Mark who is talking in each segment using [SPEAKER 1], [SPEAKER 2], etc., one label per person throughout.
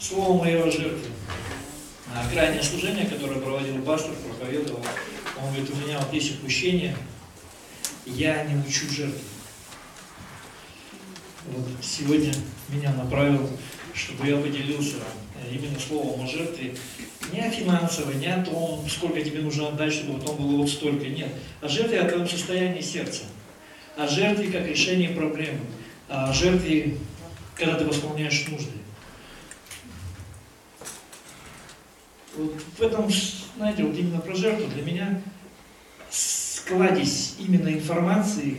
[SPEAKER 1] слово мое о жертве. А крайнее служение, которое проводил пастор, проповедовал, он говорит, у меня вот есть упущение, я не учу жертву. Вот сегодня меня направил, чтобы я поделился именно словом о жертве, не о финансовой, не о том, сколько тебе нужно отдать, чтобы потом было вот столько, нет. О жертве, о твоем состоянии сердца. О жертве как решении проблемы. О жертве, когда ты восполняешь нужды. Вот в этом, знаете, вот именно про жертву для меня складись именно информации,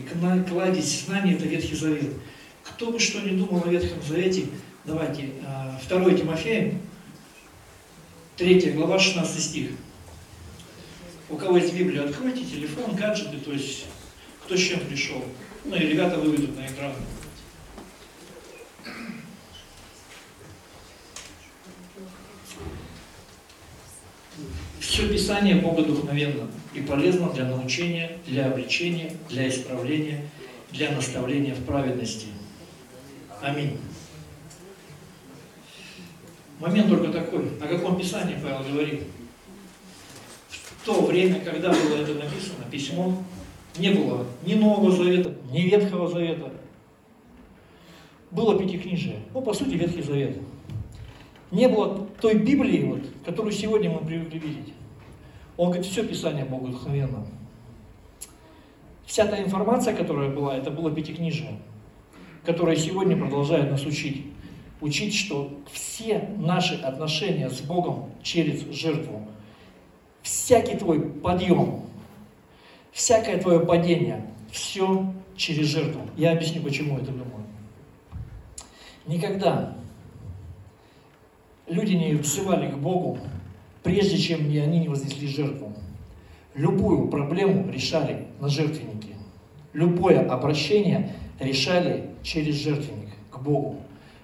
[SPEAKER 1] кладезь знаний – это Ветхий Завет. Кто бы что ни думал о Ветхом Завете, давайте, 2 а, Тимофея, 3 глава, 16 стих. У кого есть Библия, откройте телефон, гаджеты, то есть кто с чем пришел. Ну и ребята выведут на экран. Все Писание богодухновенно и полезно для научения, для обличения, для исправления, для наставления в праведности. Аминь. Момент только такой. О каком Писании Павел говорит? В то время, когда было это написано, письмо, не было ни Нового Завета, ни Ветхого Завета. Было Пятикнижие. Ну, по сути, Ветхий Завет. Не было той Библии, вот, которую сегодня мы привыкли видеть. Он говорит, все Писание Богу духовенно. Вся та информация, которая была, это было Пятикнижие, которое сегодня продолжает нас учить учить, что все наши отношения с Богом через жертву, всякий твой подъем, всякое твое падение, все через жертву. Я объясню, почему это думаю. Никогда люди не взывали к Богу, прежде чем они не вознесли жертву. Любую проблему решали на жертвеннике. Любое обращение решали через жертвенник к Богу.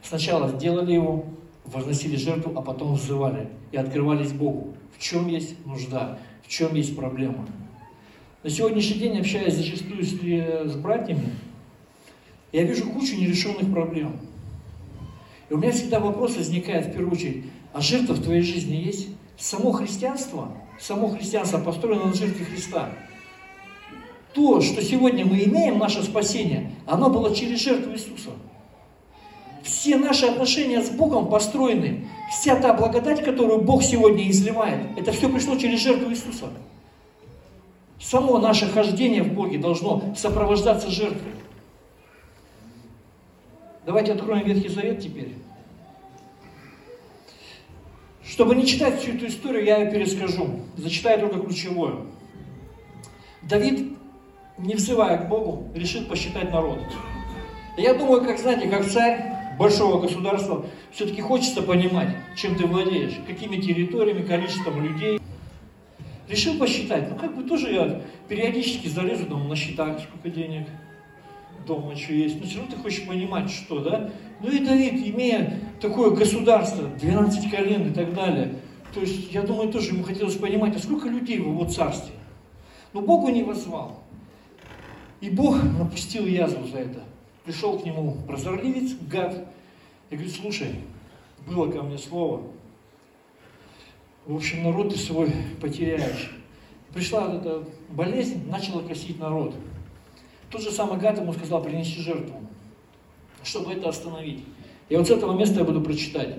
[SPEAKER 1] Сначала сделали его, возносили жертву, а потом взывали и открывались Богу. В чем есть нужда, в чем есть проблема. На сегодняшний день, общаясь зачастую с, с братьями, я вижу кучу нерешенных проблем. И у меня всегда вопрос возникает в первую очередь, а жертва в твоей жизни есть? Само христианство, само христианство построено на жертве Христа. То, что сегодня мы имеем, наше спасение, оно было через жертву Иисуса. Все наши отношения с Богом построены. Вся та благодать, которую Бог сегодня изливает, это все пришло через жертву Иисуса. Само наше хождение в Боге должно сопровождаться жертвой. Давайте откроем Ветхий Завет теперь. Чтобы не читать всю эту историю, я ее перескажу. Зачитаю только ключевое. Давид, не взывая к Богу, решил посчитать народ. Я думаю, как знаете, как царь, большого государства, все-таки хочется понимать, чем ты владеешь, какими территориями, количеством людей. Решил посчитать, ну как бы тоже я периодически залезу там на счетах, сколько денег дома еще есть, но все равно ты хочешь понимать, что, да? Ну и Давид, имея такое государство, 12 колен и так далее, то есть я думаю, тоже ему хотелось понимать, а сколько людей в его царстве? Но Богу не возвал. И Бог напустил язву за это пришел к нему прозорливец, гад, и говорит, слушай, было ко мне слово, в общем, народ ты свой потеряешь. Пришла эта болезнь, начала косить народ. Тот же самый гад ему сказал, принеси жертву, чтобы это остановить. И вот с этого места я буду прочитать.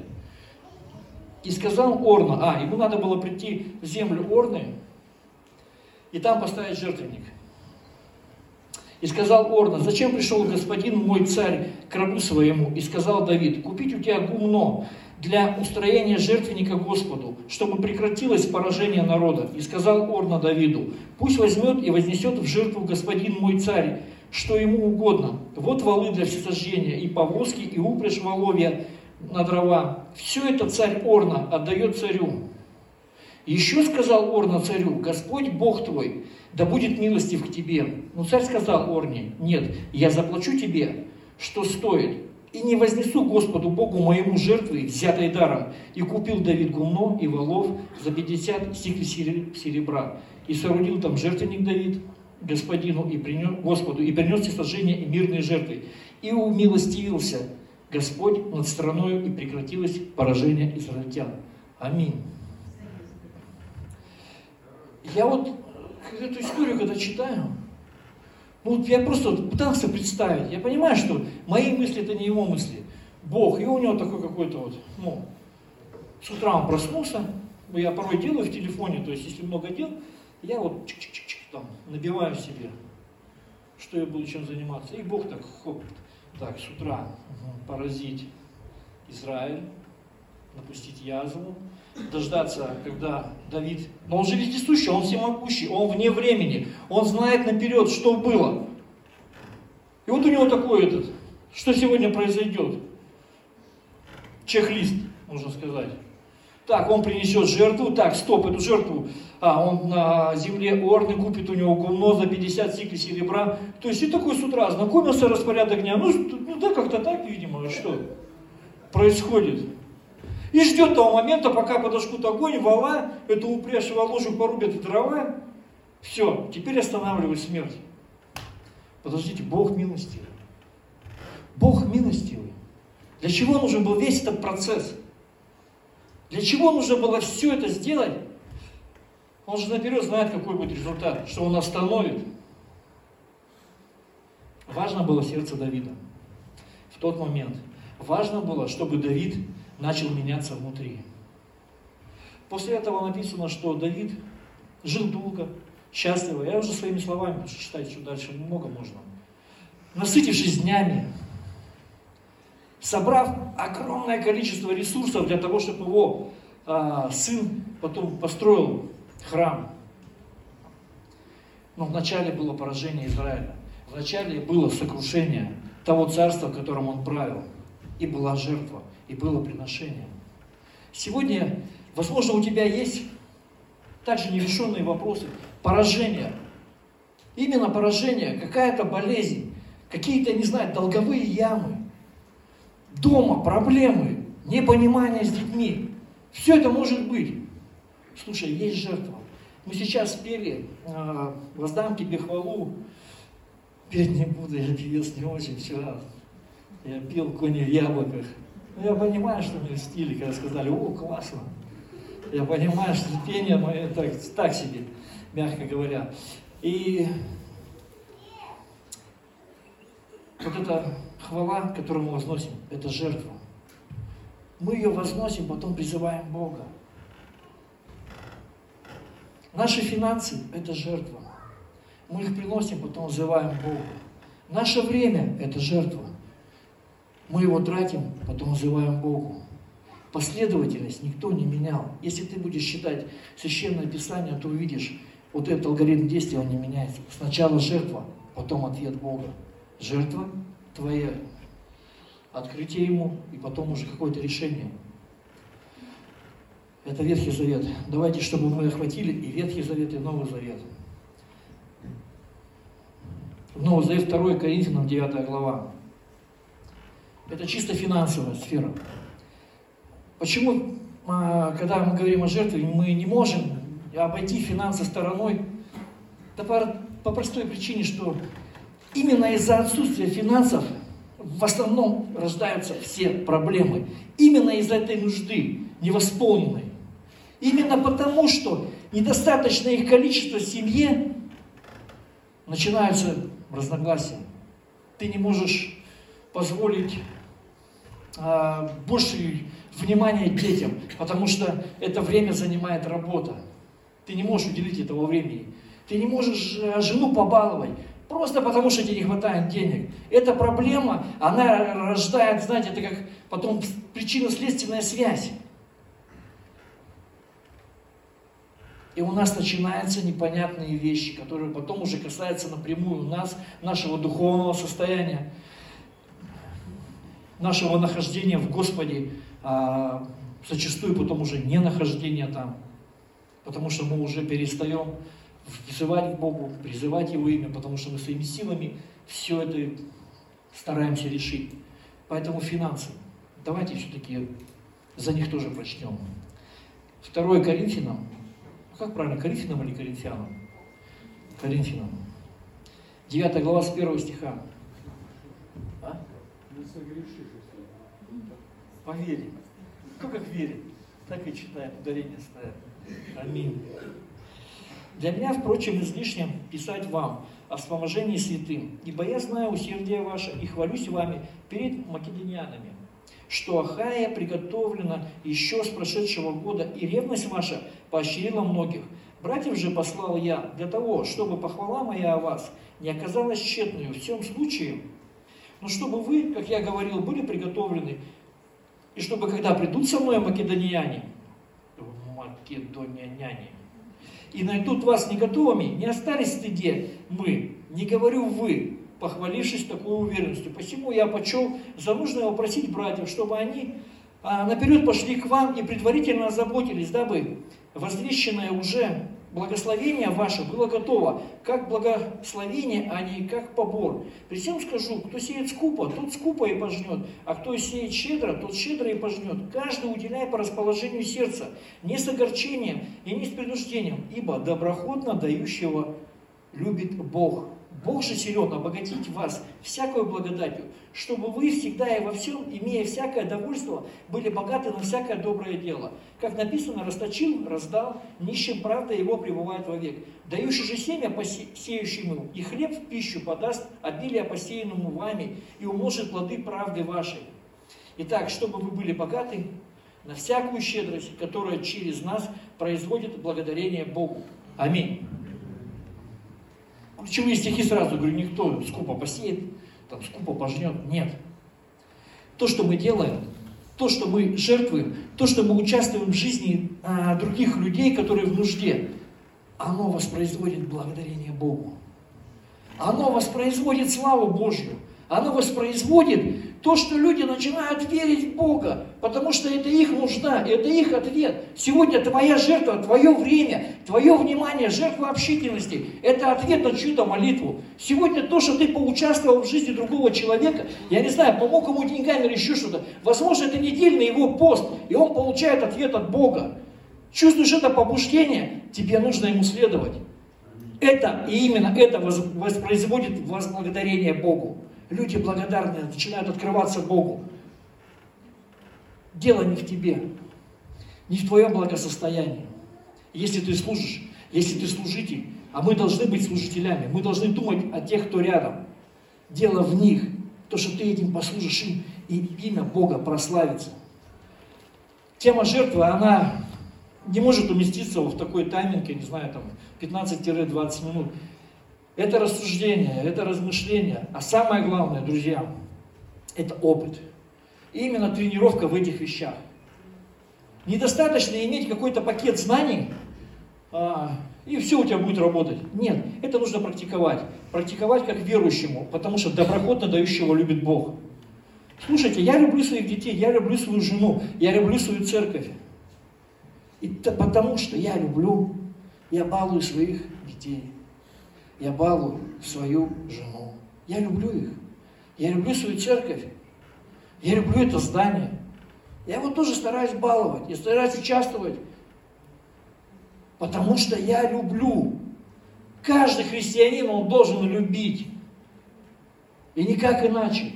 [SPEAKER 1] И сказал Орна, а, ему надо было прийти в землю Орны и там поставить жертвенник. И сказал Орна, зачем пришел господин мой царь к рабу своему? И сказал Давид, купить у тебя гумно для устроения жертвенника Господу, чтобы прекратилось поражение народа. И сказал Орна Давиду, пусть возьмет и вознесет в жертву господин мой царь, что ему угодно. Вот валы для всесожжения, и повозки, и упряжь воловья на дрова. Все это царь Орна отдает царю. Еще сказал Орна царю, Господь Бог твой, да будет милостив к тебе. Но царь сказал Орне, нет, я заплачу тебе, что стоит, и не вознесу Господу Богу моему жертвы, взятой даром. И купил Давид гумно и волов за 50 сиклей серебра. И соорудил там жертвенник Давид господину и принес, Господу, и принес сожжения и мирные жертвы. И умилостивился Господь над страной и прекратилось поражение израильтян. Аминь. Я вот эту историю, когда читаю, ну я просто пытался представить. Я понимаю, что мои мысли это не его мысли. Бог, и у него такой какой-то вот, ну, с утра он проснулся, я порой делаю в телефоне, то есть если много дел, я вот чик -чик -чик, там набиваю себе, что я буду чем заниматься. И Бог так, хоп, так, с утра угу, поразить Израиль, напустить язву, дождаться, когда Давид, но он же вездесущий, он всемогущий, он вне времени, он знает наперед, что было. И вот у него такой этот, что сегодня произойдет. Чек-лист, можно сказать. Так, он принесет жертву, так, стоп, эту жертву, а, он на земле Орны купит у него гумно за 50 сиклей серебра. То есть и такой с утра знакомился, распорядок дня, ну, ну да, как-то так, видимо, что происходит. И ждет того момента, пока подожгут огонь, вала, эту упряжь ложу порубят и дрова. Все, теперь останавливает смерть. Подождите, Бог милостивый. Бог милостивый. Для чего нужен был весь этот процесс? Для чего нужно было все это сделать? Он же наперед знает, какой будет результат, что он остановит. Важно было сердце Давида в тот момент. Важно было, чтобы Давид начал меняться внутри. После этого написано, что Давид жил долго, счастливо. Я уже своими словами, потому читать что дальше много можно. Насытившись днями, собрав огромное количество ресурсов для того, чтобы его а, сын потом построил храм. Но вначале было поражение Израиля. Вначале было сокрушение того царства, которым он правил. И была жертва и было приношение. Сегодня, возможно, у тебя есть также нерешенные вопросы, поражения. Именно поражение, какая-то болезнь, какие-то, не знаю, долговые ямы, дома проблемы, непонимание с детьми. Все это может быть. Слушай, есть жертва. Мы сейчас пели э, «Воздам тебе хвалу». Петь не буду, я певец не очень вчера. Я пел «Кони в яблоках». Ну, я понимаю, что мне стили, когда сказали, о, классно. Я понимаю, что пение мое так, так себе, мягко говоря. И вот эта хвала, которую мы возносим, это жертва. Мы ее возносим, потом призываем Бога. Наши финансы – это жертва. Мы их приносим, потом взываем Бога. Наше время – это жертва. Мы его тратим, потом называем Богу. Последовательность никто не менял. Если ты будешь считать священное писание, то увидишь, вот этот алгоритм действия, он не меняется. Сначала жертва, потом ответ Бога. Жертва твоя, открытие Ему, и потом уже какое-то решение. Это Ветхий Завет. Давайте, чтобы мы охватили и Ветхий Завет, и Новый Завет. Новый Завет 2 Коринфянам 9 глава. Это чисто финансовая сфера. Почему, а, когда мы говорим о жертве, мы не можем обойти финансы стороной? Да по, по простой причине, что именно из-за отсутствия финансов в основном рождаются все проблемы. Именно из-за этой нужды невосполненной. Именно потому, что недостаточное их количество в семье, начинаются разногласия. Ты не можешь позволить а, больше внимания детям, потому что это время занимает работа. Ты не можешь уделить этого времени. Ты не можешь э, жену побаловать, просто потому что тебе не хватает денег. Эта проблема, она рождает, знаете, это как потом причинно-следственная связь. И у нас начинаются непонятные вещи, которые потом уже касаются напрямую нас, нашего духовного состояния нашего нахождения в Господе, а зачастую потом уже не нахождение там, потому что мы уже перестаем взывать к Богу, призывать Его имя, потому что мы своими силами все это стараемся решить. Поэтому финансы. Давайте все-таки за них тоже прочтем. Второе Коринфянам. Как правильно, Коринфянам или Коринфянам? Коринфянам. 9 глава с 1 стиха. По вере. Кто как верит, так и читает, ударение ставит. Аминь. Для меня, впрочем, излишне писать вам о вспоможении святым, ибо я знаю усердие ваше и хвалюсь вами перед македонянами, что Ахая приготовлена еще с прошедшего года, и ревность ваша поощрила многих. Братьев же послал я для того, чтобы похвала моя о вас не оказалась тщетной в всем случае, но чтобы вы, как я говорил, были приготовлены, и чтобы, когда придут со мной македонияне, македоняне, и найдут вас не готовыми, не остались в стыде мы, не говорю вы, похвалившись такой уверенностью. Посему я почел за нужное попросить братьев, чтобы они а, наперед пошли к вам и предварительно озаботились, дабы возвещенное уже благословение ваше было готово, как благословение, а не как побор. При всем скажу, кто сеет скупо, тот скупо и пожнет, а кто сеет щедро, тот щедро и пожнет. Каждый уделяя по расположению сердца, не с огорчением и не с принуждением, ибо доброходно дающего любит Бог. Бог же силен обогатить вас всякую благодатью, чтобы вы всегда и во всем, имея всякое довольство, были богаты на всякое доброе дело. Как написано, расточил, раздал, нищим правда его пребывает вовек. Дающий же семя посеющему и хлеб в пищу подаст обилие посеянному вами и умножит плоды правды вашей. Итак, чтобы вы были богаты на всякую щедрость, которая через нас производит благодарение Богу. Аминь. Ключевые стихи сразу говорю, никто скупо посеет, там скупо пожнет. Нет. То, что мы делаем, то, что мы жертвуем, то, что мы участвуем в жизни а, других людей, которые в нужде, оно воспроизводит благодарение Богу. Оно воспроизводит славу Божью. Оно воспроизводит то, что люди начинают верить в Бога, потому что это их нужда, это их ответ. Сегодня твоя жертва, твое время, твое внимание, жертва общительности – это ответ на чью-то молитву. Сегодня то, что ты поучаствовал в жизни другого человека, я не знаю, помог ему деньгами или еще что-то, возможно, это недельный его пост, и он получает ответ от Бога. Чувствуешь это побуждение, тебе нужно ему следовать. Это, и именно это воспроизводит возблагодарение Богу. Люди благодарные начинают открываться Богу. Дело не в тебе, не в твоем благосостоянии. Если ты служишь, если ты служитель, а мы должны быть служителями, мы должны думать о тех, кто рядом. Дело в них, то, что ты этим послужишь им, и имя Бога прославится. Тема жертвы, она не может уместиться в такой тайминг, я не знаю, там 15-20 минут. Это рассуждение, это размышление. А самое главное, друзья, это опыт. И именно тренировка в этих вещах. Недостаточно иметь какой-то пакет знаний, а, и все у тебя будет работать. Нет, это нужно практиковать. Практиковать как верующему, потому что доброходно дающего любит Бог. Слушайте, я люблю своих детей, я люблю свою жену, я люблю свою церковь. И потому что я люблю, я балую своих детей я балую свою жену. Я люблю их. Я люблю свою церковь. Я люблю это здание. Я его тоже стараюсь баловать. Я стараюсь участвовать. Потому что я люблю. Каждый христианин, он должен любить. И никак иначе.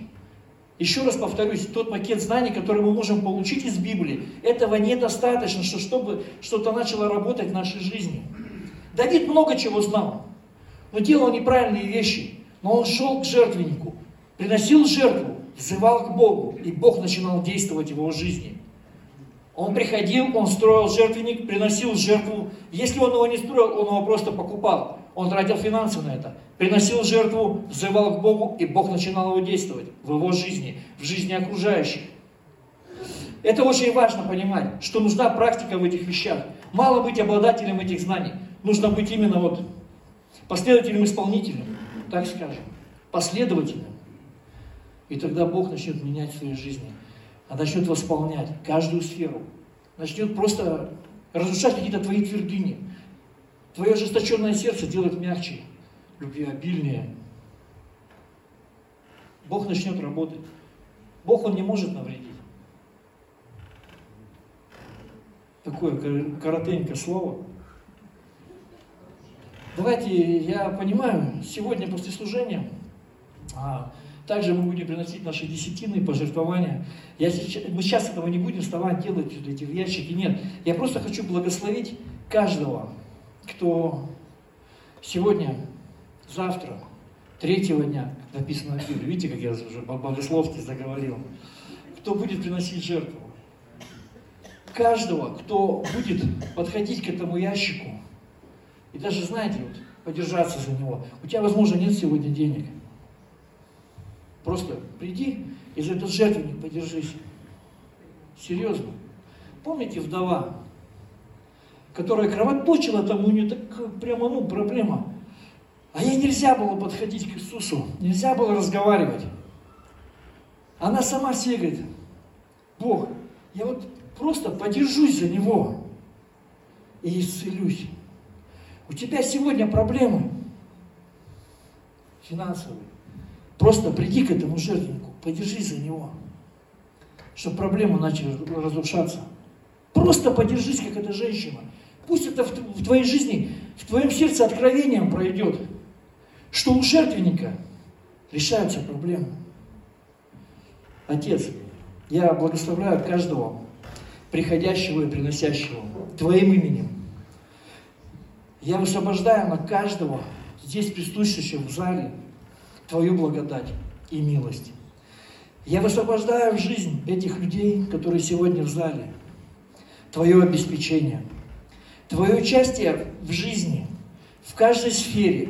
[SPEAKER 1] Еще раз повторюсь, тот пакет знаний, который мы можем получить из Библии, этого недостаточно, что, чтобы что-то начало работать в нашей жизни. Давид много чего знал но делал неправильные вещи. Но он шел к жертвеннику, приносил жертву, взывал к Богу, и Бог начинал действовать в его жизни. Он приходил, он строил жертвенник, приносил жертву. Если он его не строил, он его просто покупал. Он тратил финансы на это. Приносил жертву, взывал к Богу, и Бог начинал его действовать в его жизни, в жизни окружающих. Это очень важно понимать, что нужна практика в этих вещах. Мало быть обладателем этих знаний. Нужно быть именно вот Последовательным исполнителем, так скажем. Последовательным. И тогда Бог начнет менять свои жизни. А начнет восполнять каждую сферу. Начнет просто разрушать какие-то твои твердыни. Твое ожесточенное сердце делает мягче, любвеобильнее. Бог начнет работать. Бог, Он не может навредить. Такое коротенькое слово. Давайте, я понимаю, сегодня после служения, а, Также мы будем приносить наши десятины, пожертвования. Я сейчас, мы сейчас этого не будем вставать, делать эти ящики. Нет, я просто хочу благословить каждого, кто сегодня, завтра, третьего дня, написано в Библии, видите, как я уже богословски заговорил, кто будет приносить жертву. Каждого, кто будет подходить к этому ящику, и даже, знаете, вот, подержаться за него. У тебя, возможно, нет сегодня денег. Просто приди и за этот жертвенник подержись. Серьезно. Помните вдова, которая кровоточила там, у нее так прямо, ну, проблема. А ей нельзя было подходить к Иисусу, нельзя было разговаривать. Она сама себе говорит, Бог, я вот просто подержусь за Него и исцелюсь. У тебя сегодня проблемы финансовые. Просто приди к этому жертвеннику, подержись за него, чтобы проблемы начали разрушаться. Просто подержись, как эта женщина. Пусть это в твоей жизни, в твоем сердце откровением пройдет, что у жертвенника решаются проблемы. Отец, я благословляю каждого приходящего и приносящего Твоим именем. Я высвобождаю на каждого здесь присутствующего в зале Твою благодать и милость. Я высвобождаю в жизнь этих людей, которые сегодня в зале, Твое обеспечение, Твое участие в жизни, в каждой сфере,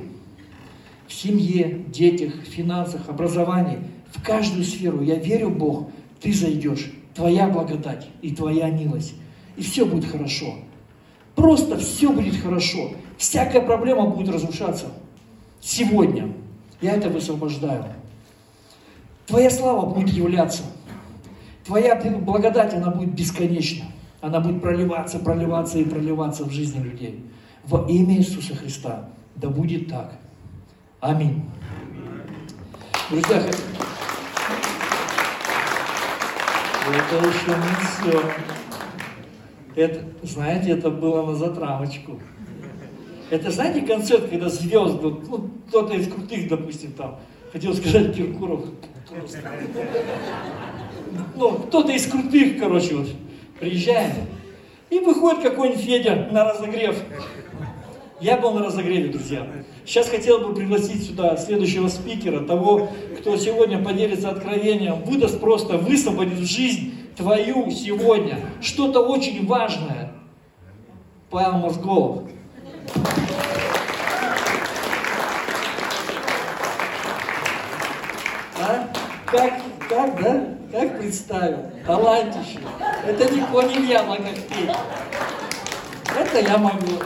[SPEAKER 1] в семье, детях, финансах, образовании, в каждую сферу. Я верю, Бог, Ты зайдешь, Твоя благодать и Твоя милость, и все будет хорошо. Просто все будет хорошо. Всякая проблема будет разрушаться. Сегодня. Я это высвобождаю. Твоя слава будет являться. Твоя благодать, она будет бесконечна. Она будет проливаться, проливаться и проливаться в жизни людей. Во имя Иисуса Христа. Да будет так. Аминь. Друзья, это еще не все. Это, знаете, это было на затравочку. Это, знаете, концерт, когда звезды, ну, кто-то из крутых, допустим, там, хотел сказать Киркоров, ну, кто-то из крутых, короче, вот, приезжает, и выходит какой-нибудь Федя на разогрев. Я был на разогреве, друзья. Сейчас хотел бы пригласить сюда следующего спикера, того, кто сегодня поделится откровением, выдаст просто, высвободит в жизнь твою сегодня что-то очень важное. Павел Мозголов. А? Как, как, да? Как представил? Талантище. Это не конь яма, как петь. Это я могу.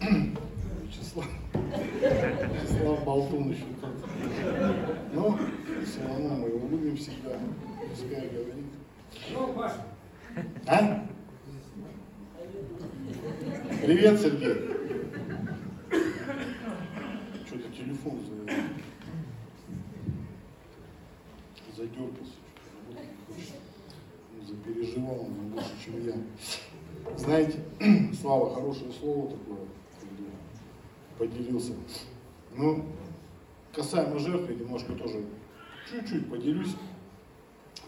[SPEAKER 2] Вячеслав. Вячеслав Болтун еще тут. Ну, все равно мы его любим всегда. Пускай говорит. А? Привет, Сергей. Что-то телефон за... задергался. Запереживал он больше, чем я. Знаете, Слава, хорошее слово такое, поделился. Ну, касаемо жертвы, немножко тоже чуть-чуть поделюсь.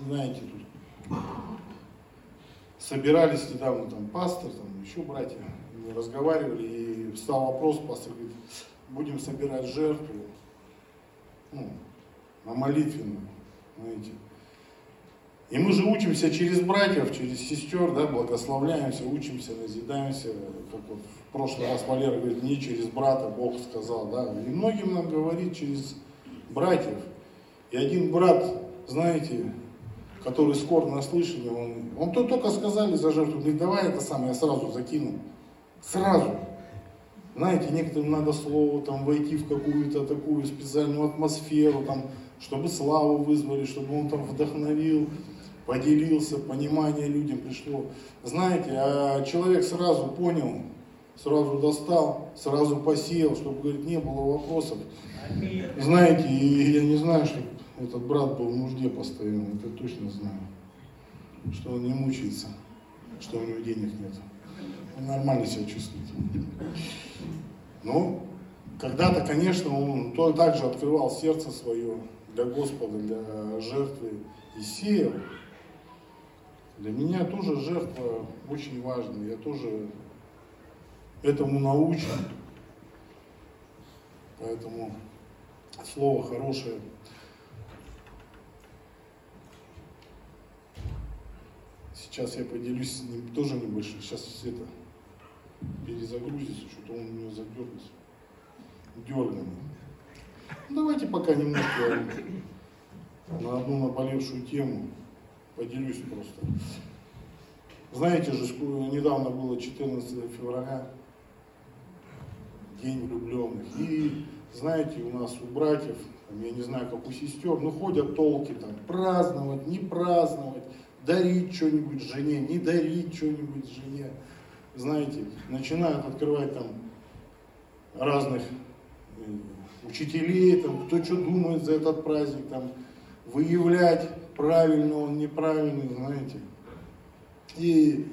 [SPEAKER 2] Знаете, тут собирались недавно там пастор, там еще братья, мы разговаривали, и встал вопрос, пастор говорит, будем собирать жертву, ну, на молитвенную, знаете. И мы же учимся через братьев, через сестер, да, благословляемся, учимся, назидаемся, как вот в прошлый раз Валера говорит, не через брата Бог сказал, да, и многим нам говорит через братьев. И один брат, знаете, который скоро на слышание, он, он то только сказали за жертву, говорит, давай это самое, я сразу закину. Сразу. Знаете, некоторым надо слово там войти в какую-то такую специальную атмосферу, там, чтобы славу вызвали, чтобы он там вдохновил, поделился, понимание людям пришло. Знаете, а человек сразу понял, сразу достал, сразу посеял, чтобы, говорит, не было вопросов. Знаете, и я не знаю, что этот брат был в нужде постоянно, это точно знаю. Что он не мучается, что у него денег нет. Он нормально себя чувствует. Но когда-то, конечно, он то также открывал сердце свое для Господа, для жертвы и. Для меня тоже жертва очень важна. Я тоже этому научен. Поэтому слово хорошее. Сейчас я поделюсь с ним тоже небольшим. Сейчас это перезагрузится, что-то он у меня задернулся. Дерганный. Ну, давайте пока немножко на одну наболевшую тему поделюсь просто. Знаете же, недавно было 14 февраля, День влюбленных. И знаете, у нас у братьев, я не знаю, как у сестер, ну ходят толки там, праздновать, не праздновать, дарить что-нибудь жене, не дарить что-нибудь жене. Знаете, начинают открывать там разных э, учителей, там, кто что думает за этот праздник, там, выявлять, правильно он, неправильный, знаете. И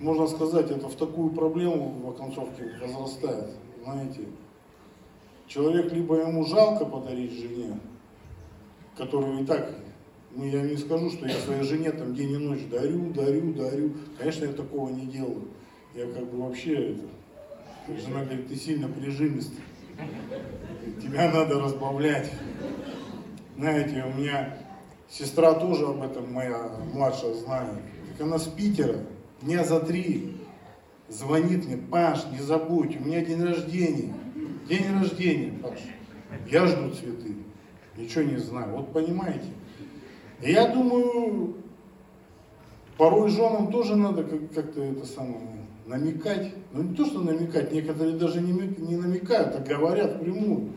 [SPEAKER 2] можно сказать, это в такую проблему в оконцовке возрастает, знаете. Человек либо ему жалко подарить жене, которую и так, ну я не скажу, что я своей жене там день и ночь дарю, дарю, дарю. Конечно, я такого не делаю. Я как бы вообще это, жена говорит, ты сильно прижимистый. Тебя надо разбавлять. Знаете, у меня сестра тоже об этом моя младшая знает. Так она с Питера, дня за три, звонит мне, Паш, не забудь, у меня день рождения. День рождения, Паш. Я жду цветы. Ничего не знаю. Вот понимаете. И я думаю, порой женам тоже надо как- как-то это самое намекать. Ну не то, что намекать, некоторые даже не намекают, а говорят прямую.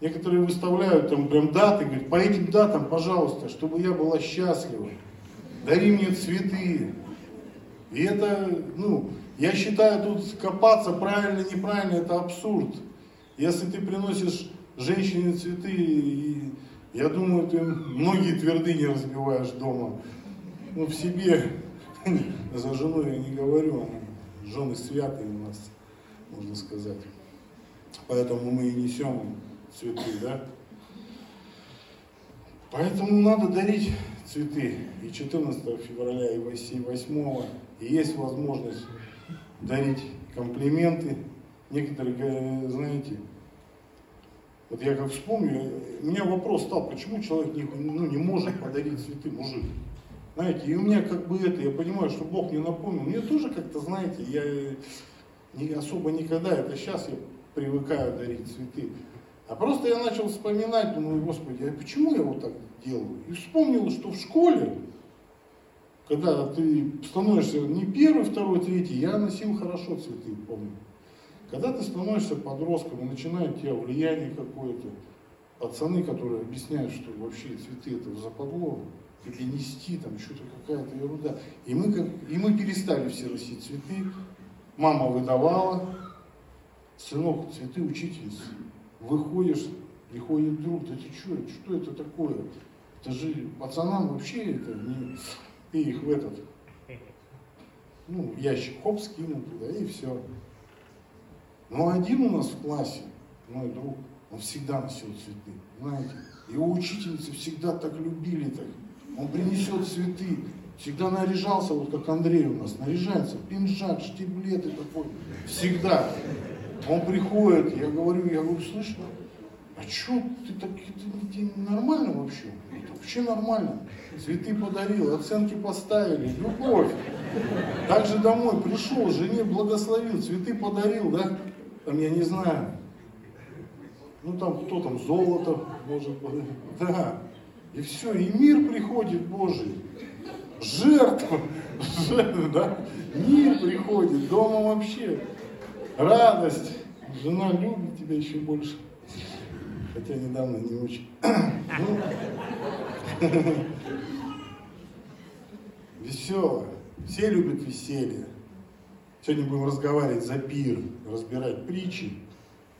[SPEAKER 2] Некоторые выставляют там прям даты, говорят, по этим датам, пожалуйста, чтобы я была счастлива. Дари мне цветы. И это, ну, я считаю, тут копаться правильно, неправильно, это абсурд. Если ты приносишь женщине цветы, и, я думаю, ты многие твердыни разбиваешь дома. Ну, в себе, за женой я не говорю, она, жены святые у нас, можно сказать. Поэтому мы и несем цветы, да? Поэтому надо дарить цветы и 14 февраля, и 8, и есть возможность дарить комплименты. Некоторые, говорят, знаете, вот я как вспомню, у меня вопрос стал, почему человек не, ну, не может подарить цветы, мужик. Знаете, и у меня как бы это, я понимаю, что Бог мне напомнил. Мне тоже как-то, знаете, я не особо никогда, это сейчас я привыкаю дарить цветы. А просто я начал вспоминать, думаю, господи, а почему я вот так делаю? И вспомнил, что в школе, когда ты становишься не первый, второй, третий, я носил хорошо цветы, помню. Когда ты становишься подростком и начинает тебя влияние какое-то, пацаны, которые объясняют, что вообще цветы это западло, или нести, там что-то какая-то ерунда. И мы, как, и мы перестали все носить цветы. Мама выдавала, сынок, цветы учительницы. Выходишь, приходит друг, да ты что, что это такое? Это же пацанам вообще это не... Ты их в этот, ну, ящик хоп, скинул туда, и все. Но один у нас в классе, мой друг, он всегда носил цветы, знаете. Его учительницы всегда так любили так. Он принесет цветы, всегда наряжался, вот как Андрей у нас, наряжается, пинжак, штиблеты такой, всегда. Он приходит, я говорю, я говорю, слышь, а что, ты так, это тебе нормально вообще? Это вообще нормально. Цветы подарил, оценки поставили, любовь. Также домой пришел, жене благословил, цветы подарил, да? Там, я не знаю, ну там кто там, золото, может быть, да. И все, и мир приходит Божий. Жертва, жертва, да. Мир приходит, дома вообще. Радость. Жена любит тебя еще больше. Хотя недавно не очень. Ну, Весело. Все любят веселье. Сегодня будем разговаривать за пир, разбирать притчи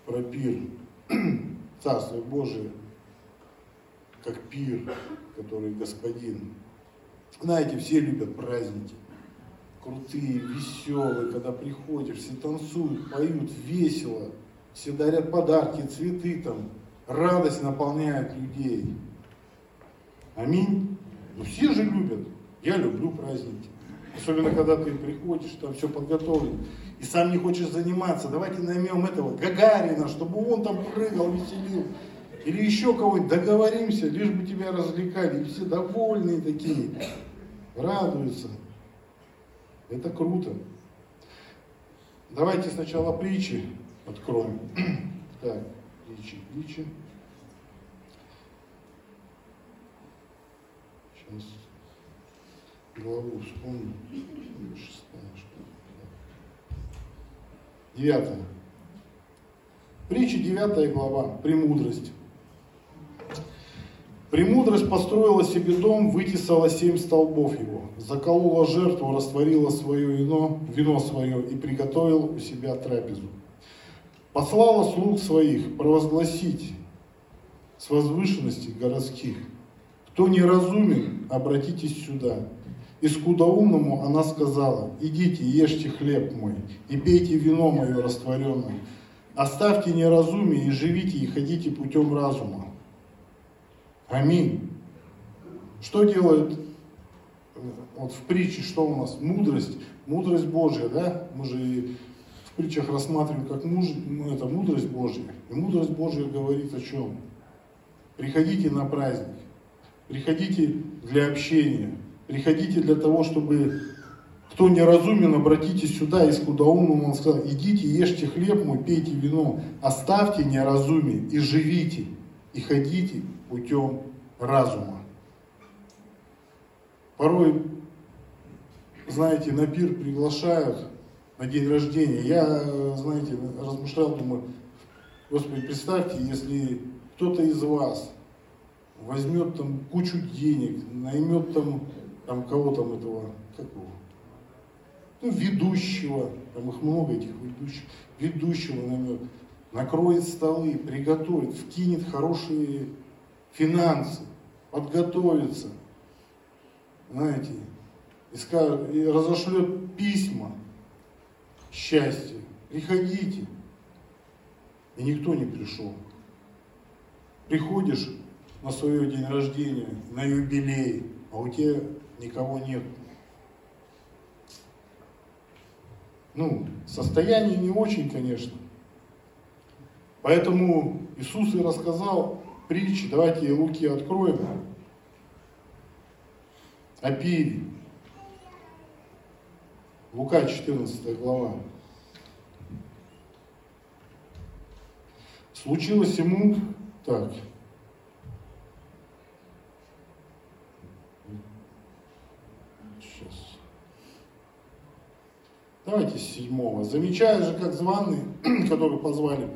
[SPEAKER 2] про пир. Царство Божие, как пир, который господин. Знаете, все любят праздники. Крутые, веселые, когда приходишь, все танцуют, поют, весело. все дарят подарки, цветы там, радость наполняет людей. Аминь. Ну все же любят. Я люблю праздники. Особенно, когда ты приходишь, там все подготовлено. И сам не хочешь заниматься. Давайте наймем этого Гагарина, чтобы он там прыгал, веселил. Или еще кого-нибудь. Договоримся, лишь бы тебя развлекали. И все довольные такие. Радуются. Это круто. Давайте сначала притчи откроем. Так, притчи, притчи. Сейчас главу вспомню. Шестая, что. Девятая. Притча девятая глава. Премудрость. Премудрость построила себе дом, вытесала семь столбов его, заколола жертву, растворила свое вино, вино свое и приготовила у себя трапезу. Послала слуг своих провозгласить с возвышенности городских. Кто неразумен, обратитесь сюда. И скудоумному она сказала, идите, ешьте хлеб мой и пейте вино мое растворенное. Оставьте неразумие и живите, и ходите путем разума. Аминь. Что делает э, вот в притче, что у нас? Мудрость, мудрость Божья, да? Мы же и в притчах рассматриваем как муж, ну, это мудрость Божья. И мудрость Божья говорит о чем? Приходите на праздник, приходите для общения, приходите для того, чтобы кто неразумен, обратитесь сюда, и скудоумным он сказал, идите, ешьте хлеб мой, пейте вино, оставьте неразумие и живите, и ходите путем разума. Порой, знаете, на пир приглашают на день рождения. Я, знаете, размышлял, думаю, Господи, представьте, если кто-то из вас возьмет там кучу денег, наймет там, там кого там этого, как его, ну, ведущего, там их много этих ведущих, ведущего наймет, накроет столы, приготовит, вкинет хорошие финансы, подготовится, знаете, и, скажет, и разошлет письма счастья. Приходите. И никто не пришел. Приходишь на свое день рождения, на юбилей, а у тебя никого нет. Ну, состояние не очень, конечно. Поэтому Иисус и рассказал притчи, давайте Луки откроем, о пиве. Лука 14 глава. Случилось ему так. Сейчас. Давайте седьмого. Замечая же, как званые, которые позвали,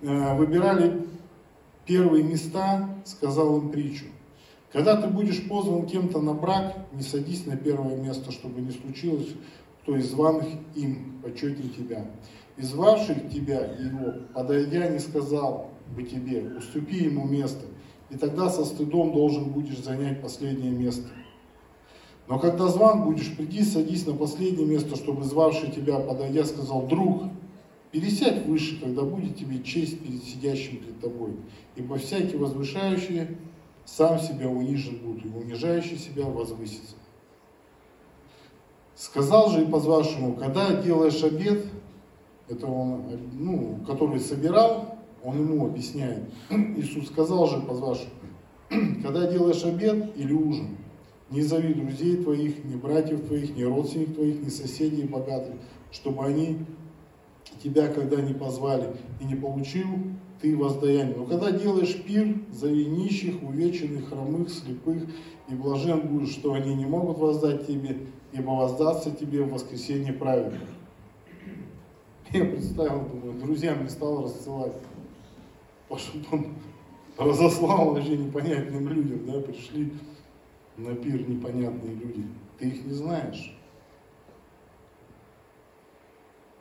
[SPEAKER 2] э, выбирали первые места, сказал им притчу. Когда ты будешь позван кем-то на брак, не садись на первое место, чтобы не случилось, кто из званых им почетнее тебя. И звавший тебя его, подойдя, не сказал бы тебе, уступи ему место, и тогда со стыдом должен будешь занять последнее место. Но когда зван будешь, приди, садись на последнее место, чтобы звавший тебя, подойдя, сказал, друг, пересядь выше, когда будет тебе честь перед сидящим перед тобой. Ибо всякий возвышающий сам себя унижен будет, и унижающий себя возвысится. Сказал же и позвавшему, когда делаешь обед, это он, ну, который собирал, он ему объясняет. Иисус сказал же позвавшему, когда делаешь обед или ужин, не зови друзей твоих, ни братьев твоих, ни родственников твоих, ни соседей богатых, чтобы они тебя, когда не позвали и не получил ты воздаяние. Но когда делаешь пир, зови нищих, увеченных, хромых, слепых, и блажен будешь, что они не могут воздать тебе, ибо воздастся тебе в воскресенье праведных. Я представил, думаю, друзьям не стал рассылать, чтобы он разослал вообще непонятным людям, да, пришли на пир непонятные люди. Ты их не знаешь.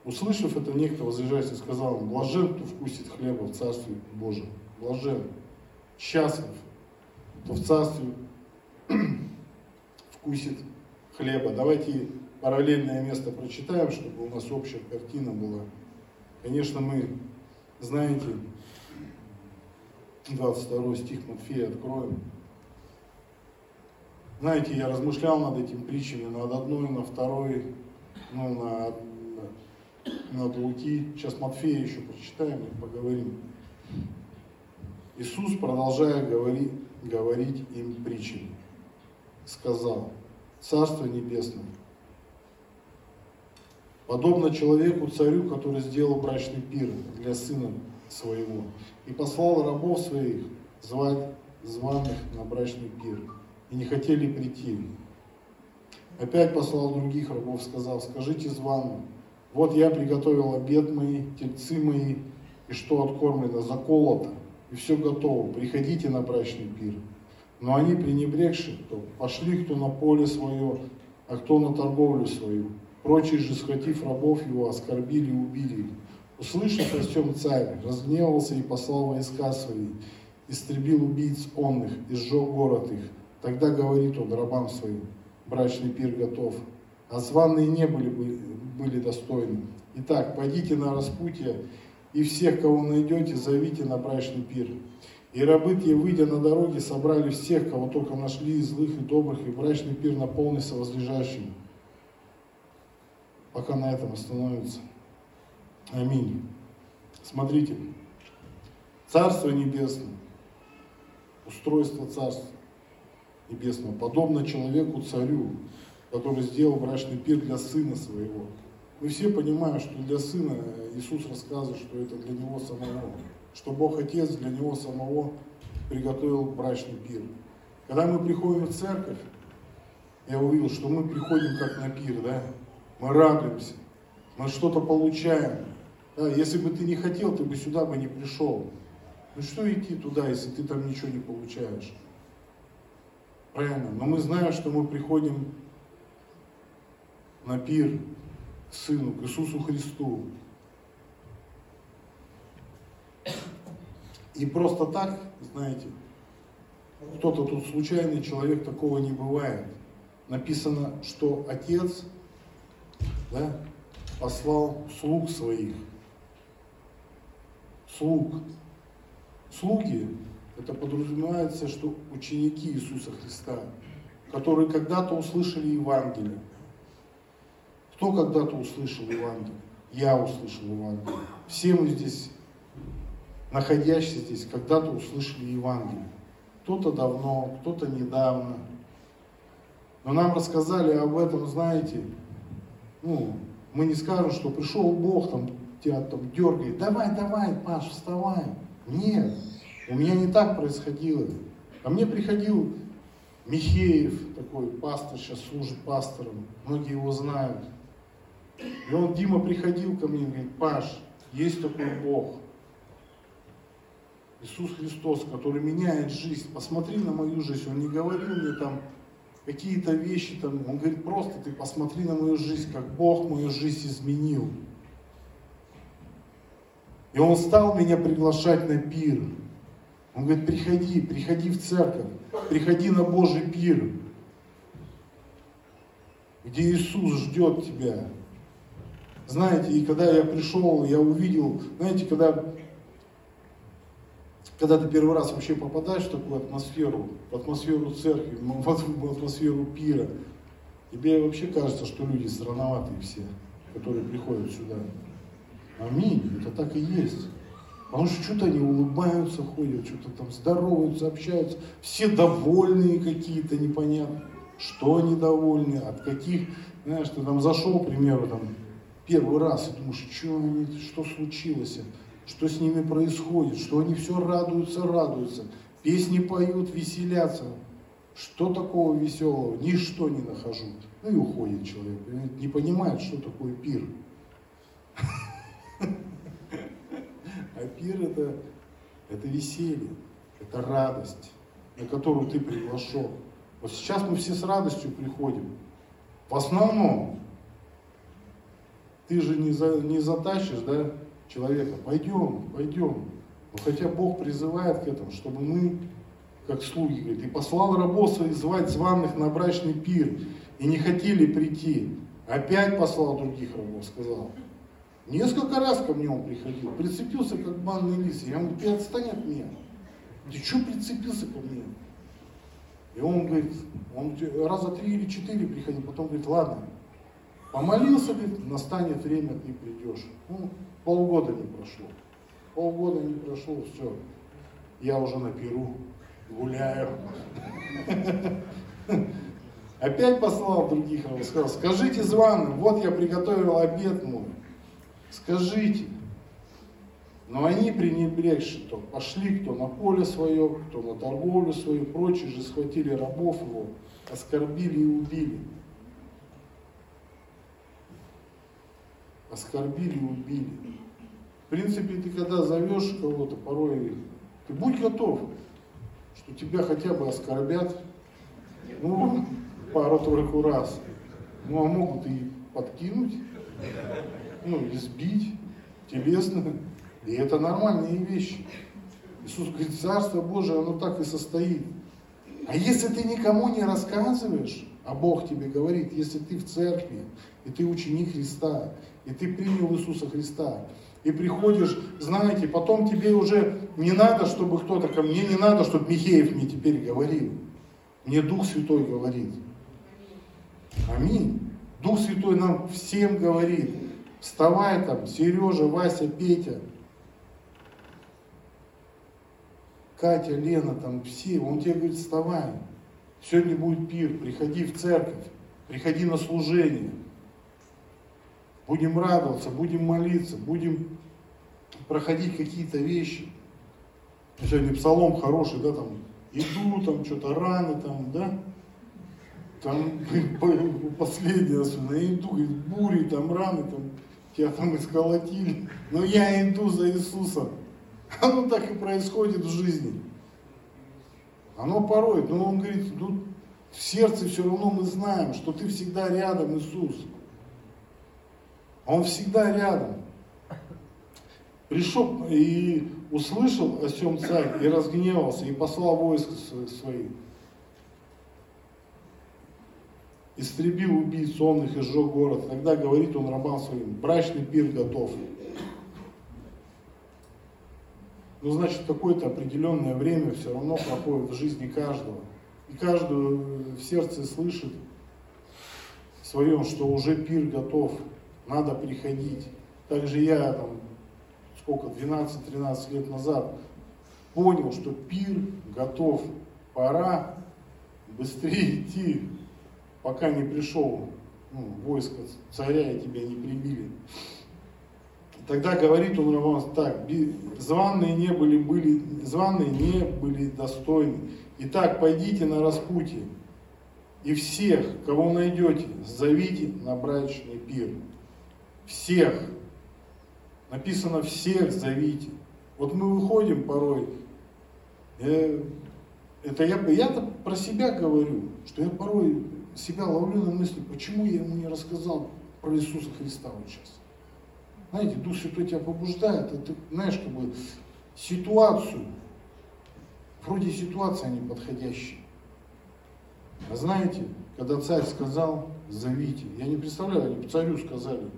[SPEAKER 2] Услышав это, некто возлежащий сказал блажен, кто вкусит хлеба в Царстве Божьем. Блажен, счастлив, кто в Царстве вкусит хлеба. Давайте параллельное место прочитаем, чтобы у нас общая картина была. Конечно, мы знаете, 22 стих Матфея откроем. Знаете, я размышлял над этим притчами, над одной, на второй, ну, на, над Луки. Сейчас Матфея еще прочитаем и поговорим. Иисус, продолжая говорить, говорить им притчами, сказал, Царство Небесное, подобно человеку-царю, который сделал брачный пир для сына своего и послал рабов своих звать званых на брачный пир, и не хотели прийти. Опять послал других рабов, сказал, скажите званым, вот я приготовил обед мои, тельцы мои, и что откормлено, заколото, и все готово, приходите на брачный пир. Но они, пренебрегши, то пошли кто на поле свое, а кто на торговлю свою. Прочие же, схватив рабов его, оскорбили и убили их. Услышав о всем царь, разгневался и послал войска свои, истребил убийц онных и сжег город их. Тогда говорит он рабам своим, брачный пир готов, а званые не были, были достойны. Итак, пойдите на распутье, и всех, кого найдете, зовите на брачный пир. И рабы те, выйдя на дороге, собрали всех, кого только нашли, и злых, и добрых, и брачный пир наполнился возлежащим. Пока на этом остановится. Аминь. Смотрите, Царство Небесное, устройство Царства Небесного, подобно человеку-царю, который сделал брачный пир для сына своего. Мы все понимаем, что для сына Иисус рассказывает, что это для него самого, что Бог Отец для него самого приготовил брачный пир. Когда мы приходим в церковь, я увидел, что мы приходим как на пир, да? Мы радуемся, мы что-то получаем. Да? Если бы ты не хотел, ты бы сюда бы не пришел. Ну что идти туда, если ты там ничего не получаешь? Правильно. Но мы знаем, что мы приходим на пир к Сыну, к Иисусу Христу. И просто так, знаете, кто-то тут случайный человек, такого не бывает. Написано, что Отец да, послал слуг своих. Слуг. Слуги, это подразумевается, что ученики Иисуса Христа, которые когда-то услышали Евангелие. Кто когда-то услышал Евангелие? Я услышал Евангелие. Все мы здесь, находящиеся здесь, когда-то услышали Евангелие. Кто-то давно, кто-то недавно. Но нам рассказали об этом, знаете, ну, мы не скажем, что пришел Бог, там, тебя там дергает, давай, давай, Паш, вставай. Нет, у меня не так происходило. Ко мне приходил Михеев, такой пастор, сейчас служит пастором, многие его знают. И он, Дима, приходил ко мне и говорит, Паш, есть такой Бог, Иисус Христос, который меняет жизнь. Посмотри на мою жизнь. Он не говорил мне там какие-то вещи, там, он говорит, просто ты посмотри на мою жизнь, как Бог мою жизнь изменил. И он стал меня приглашать на пир. Он говорит, приходи, приходи в церковь, приходи на Божий пир, где Иисус ждет тебя. Знаете, и когда я пришел, я увидел, знаете, когда, когда ты первый раз вообще попадаешь в такую атмосферу, в атмосферу церкви, в атмосферу пира, тебе вообще кажется, что люди странноватые все, которые приходят сюда. Аминь, это так и есть. Потому что что-то они улыбаются, ходят, что-то там здороваются, общаются. Все довольные какие-то, непонятно. Что они довольны, от каких, знаешь, ты там зашел, к примеру, там, первый раз и думаешь, что, они, что случилось, что с ними происходит, что они все радуются, радуются, песни поют, веселятся. Что такого веселого? Ничто не нахожу. Ну и уходит человек, не понимает, что такое пир. А пир это, это веселье, это радость, на которую ты приглашен. Вот сейчас мы все с радостью приходим. В основном ты же не, за, не затащишь да, человека. Пойдем, пойдем. Но хотя Бог призывает к этому, чтобы мы, как слуги, говорит, и послал рабов своих звать званых на брачный пир, и не хотели прийти. Опять послал других рабов, сказал. Несколько раз ко мне он приходил, прицепился как банный лист. Я ему, ты отстань от меня. Ты что прицепился ко мне? И он говорит, он раза три или четыре приходил, потом говорит, ладно, помолился, говорит, настанет время, ты придешь. Ну, полгода не прошло. Полгода не прошло, все. Я уже на Перу гуляю. Опять послал других, сказал, скажите званым, вот я приготовил обед мой. Скажите. Но они, пренебрегши, то пошли кто на поле свое, кто на торговлю свою, прочие же схватили рабов его, оскорбили и убили. Оскорбили и убили. В принципе, ты когда зовешь кого-то, порой ты будь готов, что тебя хотя бы оскорбят, ну, пару-тройку раз. Ну, а могут и подкинуть, ну, избить телесно. И это нормальные вещи. Иисус говорит, Царство Божие, оно так и состоит. А если ты никому не рассказываешь, а Бог тебе говорит, если ты в церкви, и ты ученик Христа, и ты принял Иисуса Христа, и приходишь, знаете, потом тебе уже не надо, чтобы кто-то ко мне, не надо, чтобы Михеев мне теперь говорил. Мне Дух Святой говорит. Аминь. Дух Святой нам всем говорит. Вставай там, Сережа, Вася, Петя, Катя, Лена, там все. Он тебе говорит, вставай. Сегодня будет пир, приходи в церковь, приходи на служение. Будем радоваться, будем молиться, будем проходить какие-то вещи. Сегодня псалом хороший, да, там, иду, там, что-то раны, там, да, там, последнее, особенно, иду, говорит, бури, там, раны, там, тебя там исколотили, но я иду за Иисусом. Оно так и происходит в жизни. Оно порой, но он говорит, ну, в сердце все равно мы знаем, что ты всегда рядом, Иисус. Он всегда рядом. Пришел и услышал о сем царь, и разгневался, и послал войск своих. Истребил убийц онных и сжег город. Тогда говорит он рабам своим, брачный пир готов. Ну, значит, какое-то определенное время все равно проходит в жизни каждого. И каждый в сердце слышит своем, что уже пир готов, надо приходить. Также я там, сколько, 12-13 лет назад понял, что пир готов, пора быстрее идти, пока не пришел ну, войско царя и тебя не прибили. Тогда говорит он Раван так, званные не были, были, званые не были достойны. Итак, пойдите на распутье, и всех, кого найдете, зовите на брачный пир. Всех. Написано всех зовите. Вот мы выходим порой, э, это я, я-то про себя говорю, что я порой себя ловлю на мысли, почему я ему не рассказал про Иисуса Христа вот сейчас. Знаете, Дух Святой тебя побуждает, и ты знаешь, как бы ситуацию, вроде ситуация неподходящая. А знаете, когда царь сказал, зовите, я не представляю, они царю сказали,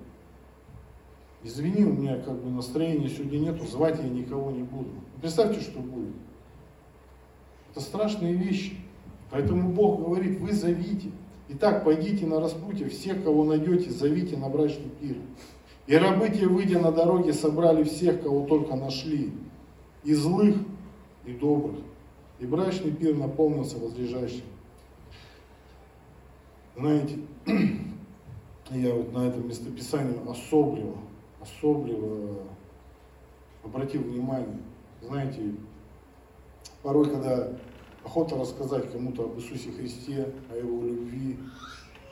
[SPEAKER 2] извини, у меня как бы настроения сегодня нету, звать я никого не буду. Представьте, что будет. Это страшные вещи. Поэтому Бог говорит, вы зовите. Итак, пойдите на распутье, всех, кого найдете, зовите на брачный пир. И рабы те, выйдя на дороге, собрали всех, кого только нашли, и злых, и добрых. И брачный пир наполнился возлежащим. Знаете, я вот на этом местописании особливо, особливо обратил внимание. Знаете, порой, когда охота рассказать кому-то об Иисусе Христе, о Его любви,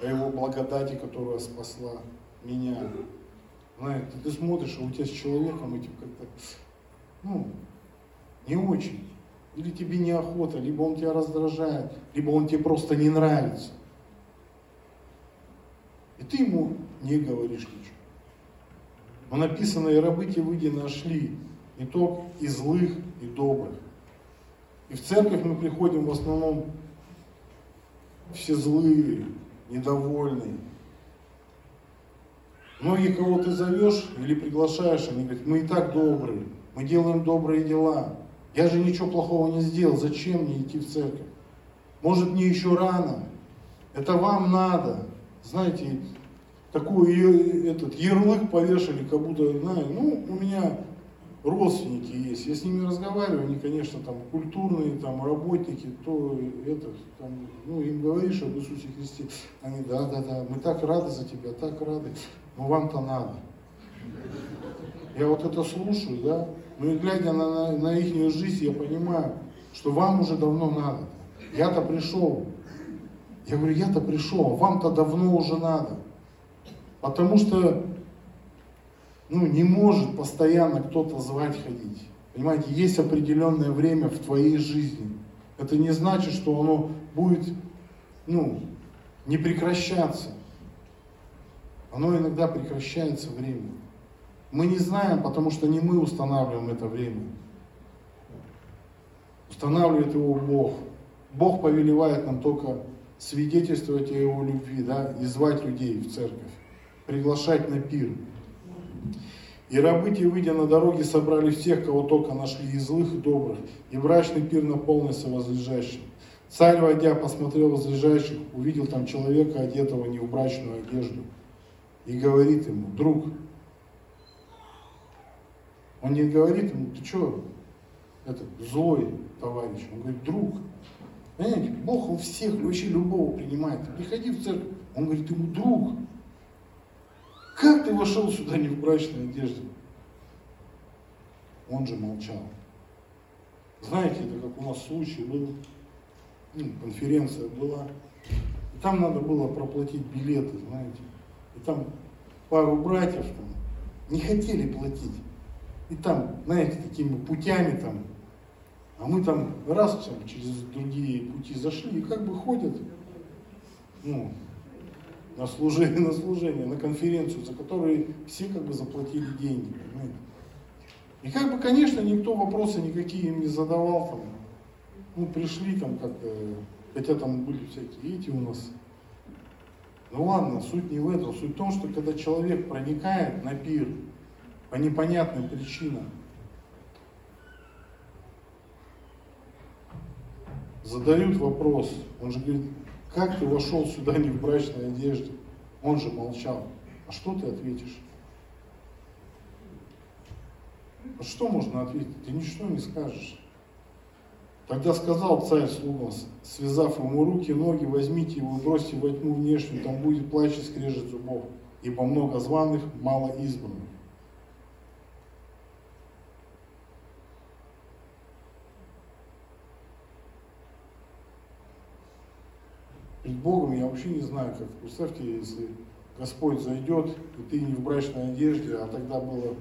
[SPEAKER 2] о Его благодати, которая спасла меня, знаете, ты смотришь, а у тебя с человеком этим как-то, ну, не очень. Или тебе неохота, либо он тебя раздражает, либо он тебе просто не нравится. И ты ему не говоришь ничего. Но написано, и рабы те выйди нашли, итог и злых, и добрых. И в церковь мы приходим в основном все злые, недовольные, Многие, кого ты зовешь или приглашаешь, они говорят, мы и так добрые, мы делаем добрые дела. Я же ничего плохого не сделал, зачем мне идти в церковь? Может, мне еще рано? Это вам надо. Знаете, такой этот ярлык повешали, как будто, знаю, ну, у меня родственники есть, я с ними разговариваю, они, конечно, там культурные, там работники, то это, там, ну, им говоришь об Иисусе Христе, они, да, да, да, мы так рады за тебя, так рады, но вам-то надо. Я вот это слушаю, да, ну и глядя на, на, на их жизнь, я понимаю, что вам уже давно надо. Я-то пришел. Я говорю, я-то пришел, а вам-то давно уже надо. Потому что ну, не может постоянно кто-то звать ходить. Понимаете, есть определенное время в твоей жизни. Это не значит, что оно будет, ну, не прекращаться. Оно иногда прекращается время. Мы не знаем, потому что не мы устанавливаем это время. Устанавливает его Бог. Бог повелевает нам только свидетельствовать о Его любви, да, и звать людей в церковь, приглашать на пир. И рабы те, выйдя на дороги, собрали всех, кого только нашли, и злых, и добрых, и брачный пир наполнился возлежащим. Царь, войдя, посмотрел возлежащих, увидел там человека, одетого не в брачную одежду, и говорит ему, друг, он не говорит ему, ты что, это злой товарищ, он говорит, друг, Понимаете, Бог он всех, вообще любого принимает. Приходи в церковь, он говорит ему, друг, как ты вошел сюда не в брачной одежде? Он же молчал. Знаете, это как у нас случай был, ну, конференция была. И там надо было проплатить билеты, знаете. И там пару братьев там не хотели платить. И там, знаете, такими путями там а мы там раз там, через другие пути зашли и как бы ходят ну, на служение, на служение, на конференцию, за которые все как бы заплатили деньги. Понимаете? И как бы, конечно, никто вопросы никакие им не задавал. Там, ну, пришли там как-то, хотя там были всякие эти у нас. Ну ладно, суть не в этом. Суть в том, что когда человек проникает на пир по непонятным причинам, задают вопрос, он же говорит, как ты вошел сюда не в брачной одежде? Он же молчал. А что ты ответишь? А что можно ответить? Ты ничего не скажешь. Тогда сказал царь слугам, связав ему руки, ноги, возьмите его и бросьте во тьму внешнюю, там будет плач и скрежет зубов, ибо много званых, мало избранных. Перед Богом я вообще не знаю, как. Представьте, если Господь зайдет, и ты не в брачной одежде, а тогда было,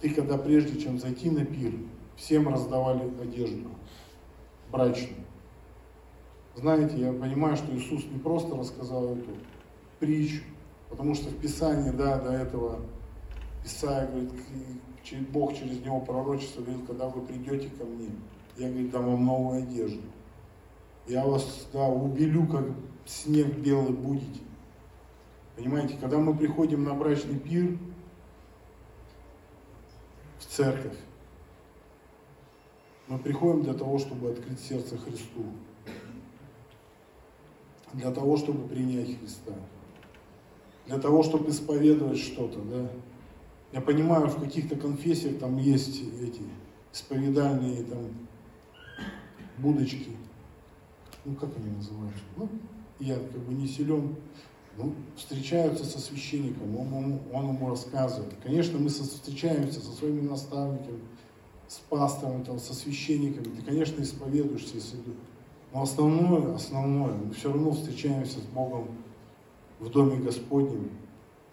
[SPEAKER 2] ты когда прежде чем зайти на пир, всем раздавали одежду брачную. Знаете, я понимаю, что Иисус не просто рассказал эту притчу, потому что в Писании, да, до этого Исаия говорит, Бог через него пророчество говорит, когда вы придете ко мне, я, говорит, дам вам новую одежду. Я вас да, убелю, как снег белый будете. Понимаете, когда мы приходим на брачный пир в церковь, мы приходим для того, чтобы открыть сердце Христу. Для того, чтобы принять Христа. Для того, чтобы исповедовать что-то, да. Я понимаю, в каких-то конфессиях там есть эти исповедальные там будочки ну как они называются, ну, я как бы не силен, ну, встречаются со священником, он, он, он ему рассказывает. Конечно, мы встречаемся со своими наставниками, с пастором, там, со священниками, ты, конечно, исповедуешься, если... но основное, основное, мы все равно встречаемся с Богом в Доме Господнем,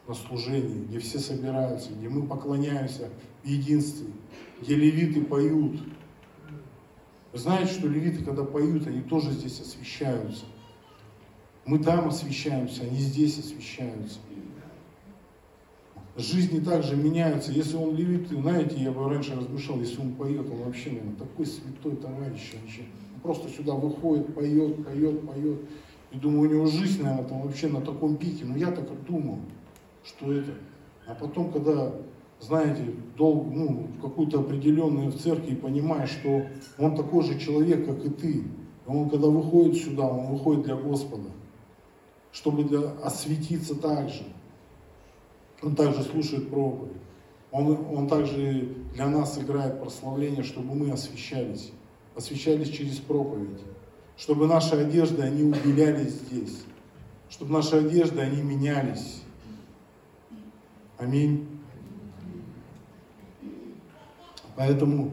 [SPEAKER 2] на служении, где все собираются, где мы поклоняемся в единстве, где левиты поют, вы знаете, что левиты, когда поют, они тоже здесь освещаются. Мы там освещаемся, они здесь освещаются. Жизни также меняются. Если он левит, знаете, я бы раньше размышлял, если он поет, он вообще, наверное, такой святой товарищ вообще. Просто сюда выходит, поет, поет, поет. И думаю, у него жизнь, наверное, там вообще на таком пике. Но я так думал, что это А потом, когда, знаете, дол, ну, какую-то определенную в церкви, понимаешь, что он такой же человек, как и ты. Он, когда выходит сюда, он выходит для Господа, чтобы для, осветиться так же. Он также слушает проповедь. Он, он также для нас играет прославление, чтобы мы освещались. Освещались через проповедь. Чтобы наши одежды, они убелялись здесь. Чтобы наши одежды, они менялись. Аминь. Поэтому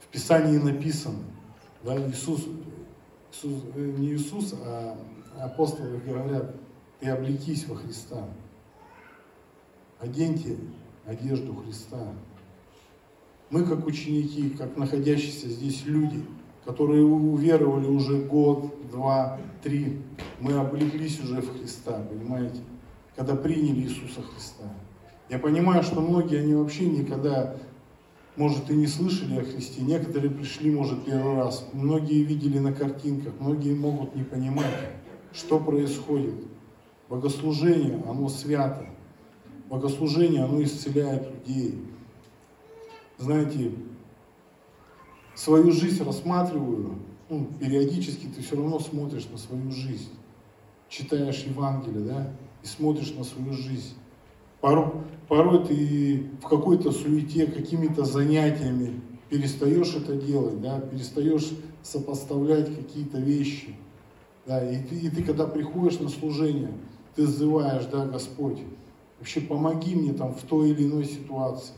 [SPEAKER 2] в Писании написано, да, Иисус, Иисус, э, не Иисус, а апостолы говорят, ты облекись во Христа. Оденьте одежду Христа. Мы, как ученики, как находящиеся здесь люди, которые уверовали уже год, два, три, мы облеклись уже в Христа, понимаете? Когда приняли Иисуса Христа. Я понимаю, что многие, они вообще никогда, может, и не слышали о Христе. Некоторые пришли, может, первый раз. Многие видели на картинках, многие могут не понимать, что происходит. Богослужение, оно свято. Богослужение, оно исцеляет людей. Знаете, свою жизнь рассматриваю, ну, периодически ты все равно смотришь на свою жизнь. Читаешь Евангелие, да, и смотришь на свою жизнь. Порой, порой ты в какой-то суете, какими-то занятиями перестаешь это делать, да, перестаешь сопоставлять какие-то вещи. Да, и, ты, и ты, когда приходишь на служение, ты взываешь, да, Господь, вообще помоги мне там в той или иной ситуации,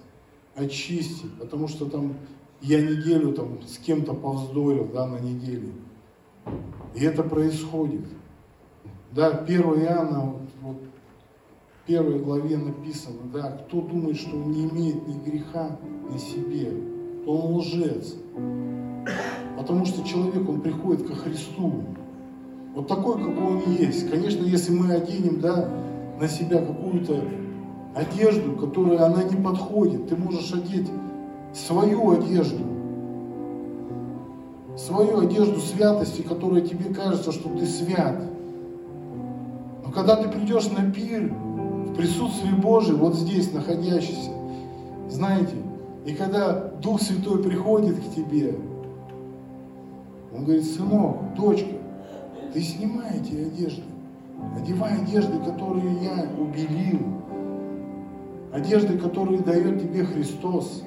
[SPEAKER 2] очисти, потому что там я неделю там с кем-то повздорил, да, на неделе. И это происходит. Да, 1 Иоанна, вот, первой главе написано, да, кто думает, что он не имеет ни греха на себе, то он лжец. Потому что человек, он приходит ко Христу. Вот такой, какой он есть. Конечно, если мы оденем, да, на себя какую-то одежду, которая она не подходит, ты можешь одеть свою одежду, свою одежду святости, которая тебе кажется, что ты свят. Но когда ты придешь на пир, в присутствии Божьем, вот здесь находящийся, знаете, и когда Дух Святой приходит к тебе, он говорит, сынок, дочка, ты снимай эти одежды, одевай одежды, которые я убелил, одежды, которые дает тебе Христос.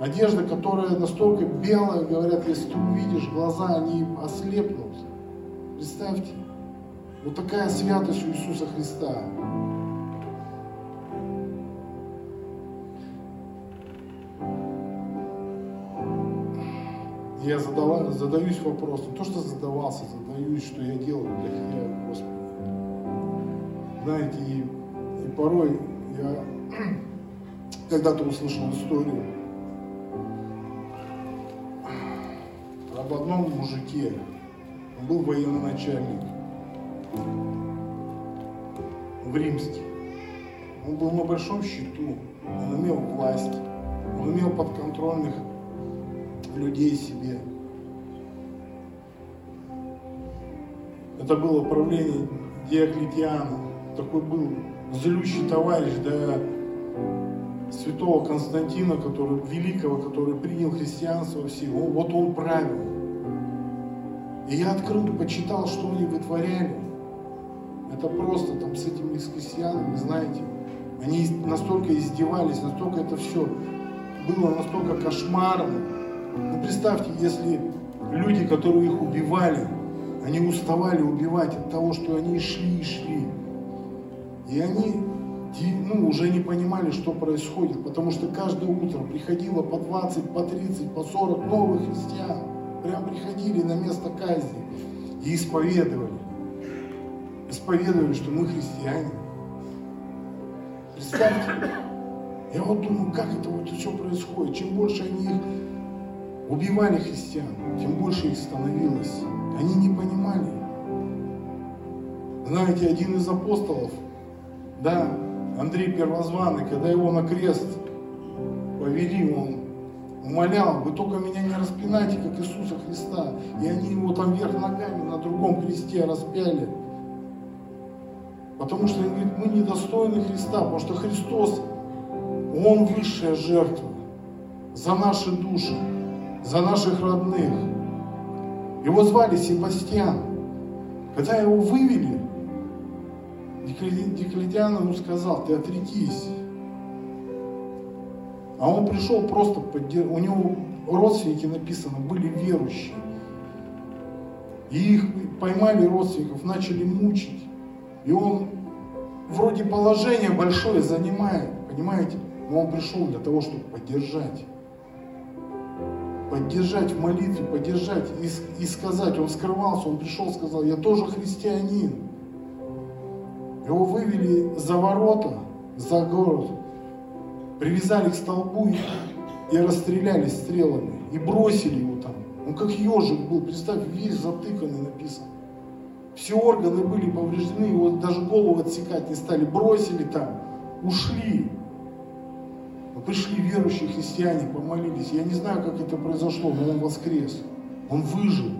[SPEAKER 2] Одежда, которая настолько белая, говорят, если ты увидишь, глаза, они ослепнут. Представьте, вот такая святость у Иисуса Христа. Я задала, задаюсь вопросом, то, что задавался, задаюсь, что я делаю для Тебя, Господи. Знаете, и, и порой я когда-то услышал историю об одном мужике. Он был военноначальник в Римске. Он был на большом счету, он имел власть, он имел подконтрольных людей себе. Это было правление Диоклетиана. Такой был злющий товарищ до святого Константина, который, великого, который принял христианство все. Он, вот он правил. И я открыл, почитал, что они вытворяли. Это просто там с этими христианами, знаете, они настолько издевались, настолько это все было настолько кошмарно. Ну представьте, если люди, которые их убивали, они уставали убивать от того, что они шли и шли. И они ну, уже не понимали, что происходит, потому что каждое утро приходило по 20, по 30, по 40 новых христиан. Прям приходили на место казни и исповедовали. Исповедовали, что мы христиане. Представьте, я вот думаю, как это вот все происходит. Чем больше они их убивали христиан, тем больше их становилось. Они не понимали. Знаете, один из апостолов, да, Андрей Первозванный, когда его на крест повели, он умолял, вы только меня не распинайте, как Иисуса Христа. И они его там вверх ногами на другом кресте распяли. Потому что он говорит, мы недостойны Христа, потому что Христос, Он высшая жертва за наши души, за наших родных. Его звали Себастьян. Когда его вывели, Диклетиан ему сказал, ты отрекись. А он пришел просто. У него родственники написано, были верующие. И их поймали родственников, начали мучить. И он вроде положение большое занимает, понимаете? Но он пришел для того, чтобы поддержать. Поддержать в молитве, поддержать и, и сказать. Он скрывался, он пришел, сказал, я тоже христианин. Его вывели за ворота, за город, привязали к столбу и, и расстреляли стрелами. И бросили его там. Он как ежик был, представь, весь затыканный написан. Все органы были повреждены, его даже голову отсекать не стали, бросили там, ушли. Пришли верующие христиане, помолились. Я не знаю, как это произошло, но он воскрес. Он выжил.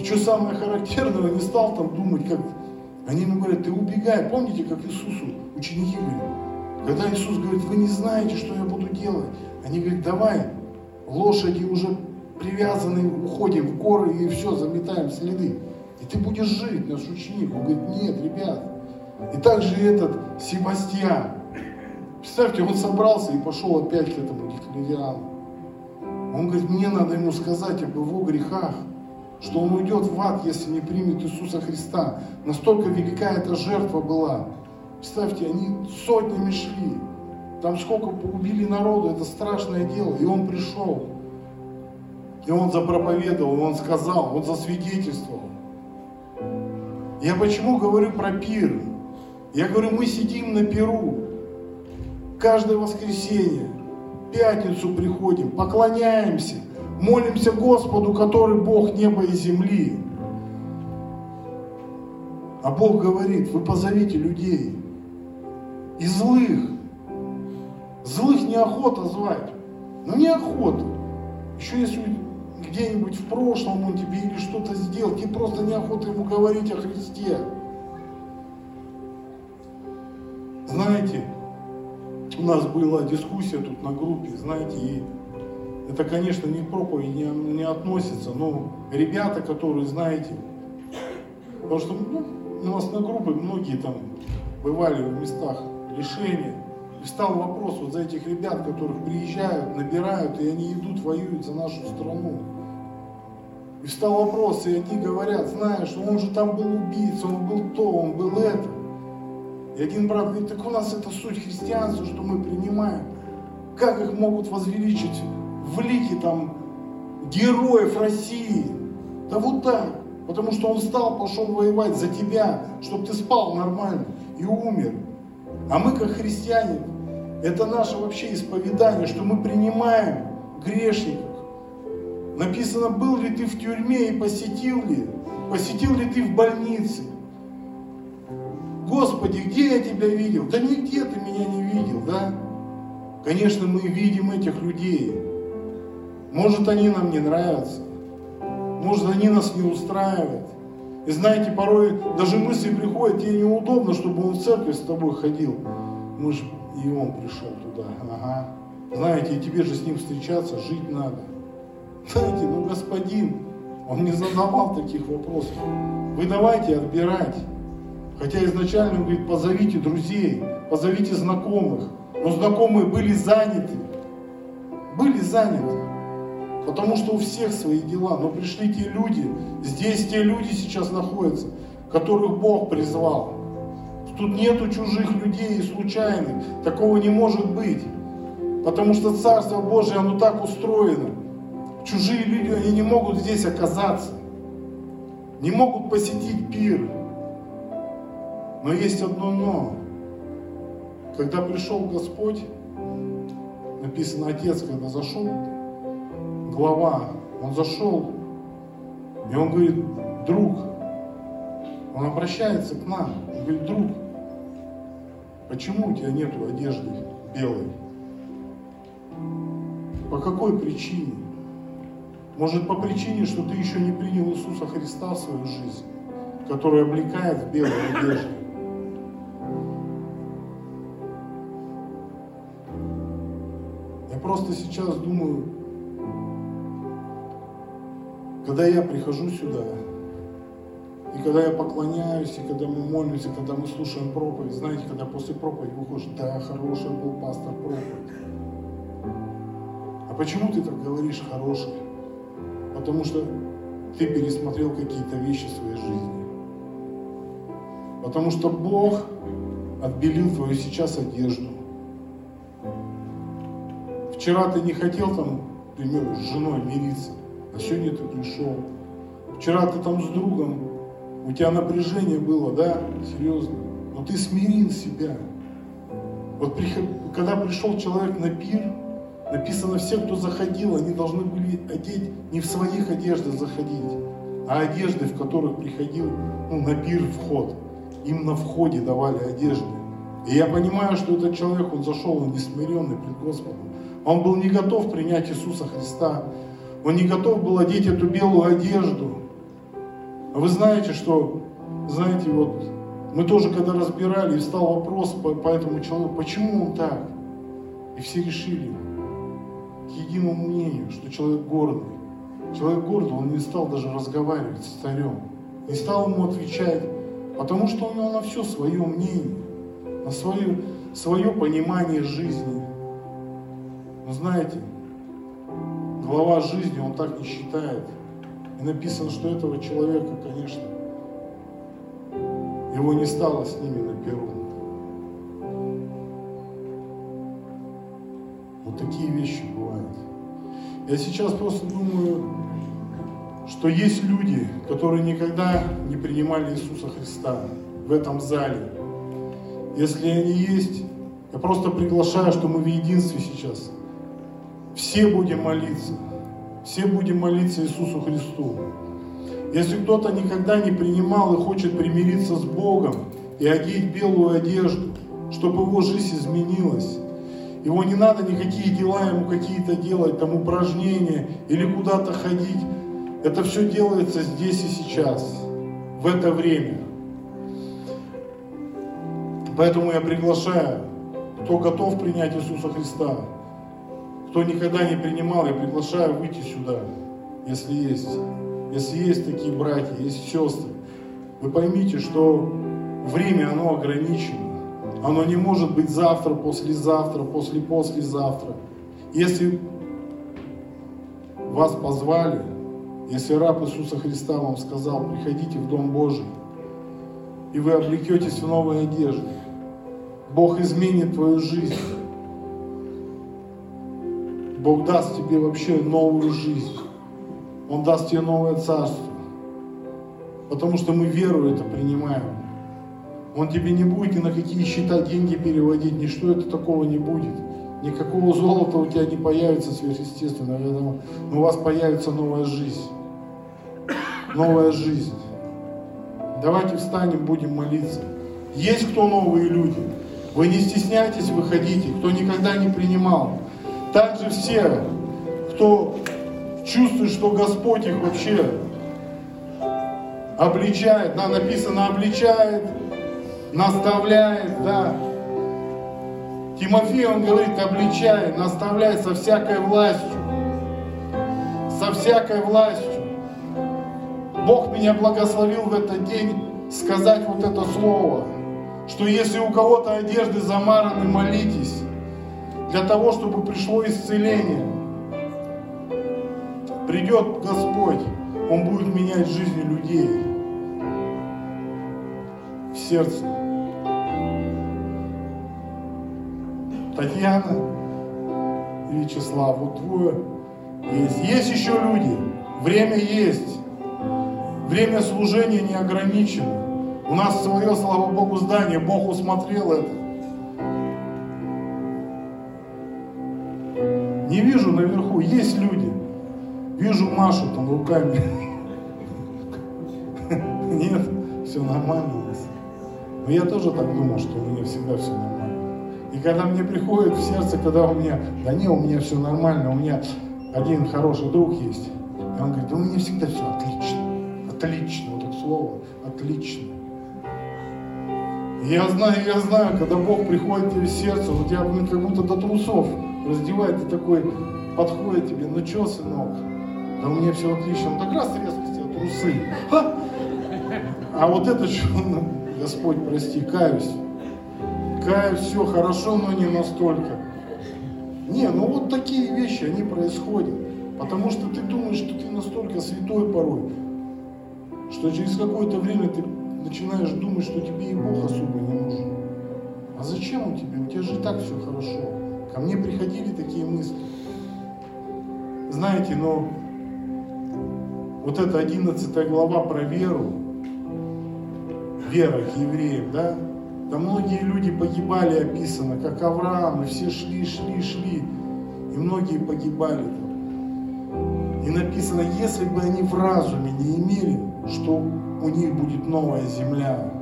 [SPEAKER 2] И что самое характерное, не стал там думать, как... Они ему говорят, ты убегай. Помните, как Иисусу ученики говорят? Когда Иисус говорит, вы не знаете, что я буду делать. Они говорят, давай, лошади уже привязаны, уходим в горы и все, заметаем следы. И ты будешь жить, наш ученик. Он говорит, нет, ребят. И также этот Себастьян. Представьте, он собрался и пошел опять к этому Дихлериану. Он говорит, мне надо ему сказать об его грехах, что он уйдет в ад, если не примет Иисуса Христа. Настолько велика эта жертва была. Представьте, они сотнями шли. Там сколько убили народу, это страшное дело. И он пришел. И он запроповедовал, он сказал, он засвидетельствовал. Я почему говорю про пир? Я говорю, мы сидим на пиру. Каждое воскресенье, пятницу приходим, поклоняемся, молимся Господу, который Бог неба и земли. А Бог говорит, вы позовите людей. И злых. Злых неохота звать. Ну неохота. Еще если где-нибудь в прошлом он тебе или что-то сделал, тебе просто неохота ему говорить о Христе. Знаете, у нас была дискуссия тут на группе, знаете, и это, конечно, не проповедь, не, не относится, но ребята, которые, знаете, потому что ну, у нас на группе многие там бывали в местах лишения, и встал вопрос вот за этих ребят, которых приезжают, набирают, и они идут, воюют за нашу страну. И встал вопрос, и они говорят, знаешь, он же там был убийца, он был то, он был это. И один брат говорит, так у нас это суть христианства, что мы принимаем. Как их могут возвеличить в лике там героев России? Да вот так. Потому что он встал, пошел воевать за тебя, чтобы ты спал нормально и умер. А мы, как христиане, это наше вообще исповедание, что мы принимаем грешников. Написано, был ли ты в тюрьме и посетил ли? Посетил ли ты в больнице? Господи, где я тебя видел? Да нигде ты меня не видел, да? Конечно, мы видим этих людей. Может, они нам не нравятся. Может, они нас не устраивают. И знаете, порой даже мысли приходят, тебе неудобно, чтобы он в церковь с тобой ходил. Мы же, и он пришел туда. Ага. Знаете, и тебе же с ним встречаться, жить надо. Знаете, ну господин, он не задавал таких вопросов. Вы давайте отбирать. Хотя изначально он говорит, позовите друзей, позовите знакомых. Но знакомые были заняты. Были заняты. Потому что у всех свои дела. Но пришли те люди, здесь те люди сейчас находятся, которых Бог призвал. Тут нету чужих людей и случайных. Такого не может быть. Потому что Царство Божие, оно так устроено. Чужие люди, они не могут здесь оказаться. Не могут посетить пир. Но есть одно но. Когда пришел Господь, написано, Отец, когда зашел, глава, он зашел, и он говорит, друг, он обращается к нам, он говорит, друг, почему у тебя нету одежды белой? По какой причине? Может, по причине, что ты еще не принял Иисуса Христа в свою жизнь? который облекает в белую одежду. Я просто сейчас думаю, когда я прихожу сюда, и когда я поклоняюсь, и когда мы молимся, когда мы слушаем проповедь, знаете, когда после проповеди выходишь, да, хороший был пастор проповедь. А почему ты так говоришь хороший? Потому что ты пересмотрел какие-то вещи в своей жизни. Потому что Бог отбелил твою сейчас одежду. Вчера ты не хотел там, к примеру, с женой мириться, а сегодня ты пришел. Вчера ты там с другом, у тебя напряжение было, да, серьезно. Но ты смирил себя. Вот когда пришел человек на пир, написано, все, кто заходил, они должны были одеть не в своих одеждах заходить, а одежды, в которых приходил ну, на пир вход. Им на входе давали одежды. И я понимаю, что этот человек, он зашел, он несмиренный пред Господом. Он был не готов принять Иисуса Христа. Он не готов был одеть эту белую одежду. А вы знаете, что, знаете, вот мы тоже когда разбирали, и стал вопрос по, по этому человеку, почему он так? И все решили к единому мнению, что человек гордый. Человек гордый, он не стал даже разговаривать с царем, не стал ему отвечать, потому что у него на все свое мнение, на свое, свое понимание жизни. Но знаете, глава жизни, он так не считает. И написано, что этого человека, конечно, его не стало с ними на перу. Такие вещи бывают. Я сейчас просто думаю, что есть люди, которые никогда не принимали Иисуса Христа в этом зале. Если они есть, я просто приглашаю, что мы в единстве сейчас – все будем молиться. Все будем молиться Иисусу Христу. Если кто-то никогда не принимал и хочет примириться с Богом и одеть белую одежду, чтобы его жизнь изменилась, его не надо никакие дела ему какие-то делать, там упражнения или куда-то ходить. Это все делается здесь и сейчас, в это время. Поэтому я приглашаю, кто готов принять Иисуса Христа, кто никогда не принимал, я приглашаю выйти сюда, если есть. Если есть такие братья, есть сестры. Вы поймите, что время, оно ограничено. Оно не может быть завтра, послезавтра, после-послезавтра. Если вас позвали, если раб Иисуса Христа вам сказал, приходите в Дом Божий, и вы облекетесь в новые одежды, Бог изменит твою жизнь. Бог даст тебе вообще новую жизнь. Он даст тебе новое царство. Потому что мы веру это принимаем. Он тебе не будет ни на какие счета деньги переводить, ничто это такого не будет. Никакого золота у тебя не появится сверхъестественного, но у вас появится новая жизнь. Новая жизнь. Давайте встанем, будем молиться. Есть кто новые люди? Вы не стесняйтесь, выходите. Кто никогда не принимал, также все, кто чувствует, что Господь их вообще обличает, да, написано обличает, наставляет, да. Тимофей, он говорит, обличает, наставляет со всякой властью, со всякой властью. Бог меня благословил в этот день сказать вот это слово, что если у кого-то одежды замараны, молитесь для того, чтобы пришло исцеление. Придет Господь, Он будет менять жизни людей в сердце. Татьяна и Вячеслав, вот двое есть. Есть еще люди, время есть. Время служения не ограничено. У нас свое, слава Богу, здание, Бог усмотрел это. Не вижу наверху, есть люди. Вижу Машу там руками. Нет, все нормально. Но я тоже так думал, что у меня всегда все нормально. И когда мне приходит в сердце, когда у меня, да не, у меня все нормально, у меня один хороший друг есть. И он говорит, да у меня всегда все отлично, Отлично, вот это слово, отлично. Я знаю, я знаю, когда Бог приходит тебе в сердце, он тебя блин, как будто до трусов раздевает, и такой подходит тебе, ну что, сынок, да у меня все отлично, он так раз резко тебя трусы. А вот это что, ну, Господь, прости, каюсь. Каюсь, все хорошо, но не настолько. Не, ну вот такие вещи, они происходят. Потому что ты думаешь, что ты настолько святой порой, что через какое-то время ты начинаешь думать, что тебе и Бог особо не нужен. А зачем он тебе? У тебя же и так все хорошо. Ко мне приходили такие мысли. Знаете, но вот эта 11 глава про веру, вера к евреям, да, там многие люди погибали, описано, как Авраам, и все шли, шли, шли, и многие погибали. И написано, если бы они в разуме не имели, что у них будет новая земля,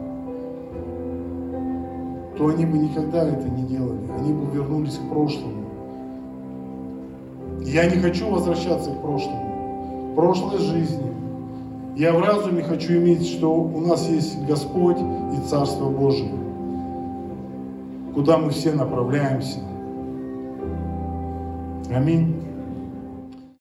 [SPEAKER 2] то они бы никогда это не делали. Они бы вернулись к прошлому. Я не хочу возвращаться к прошлому, к прошлой жизни. Я в разуме хочу иметь, что у нас есть Господь и Царство Божие, куда мы все направляемся. Аминь.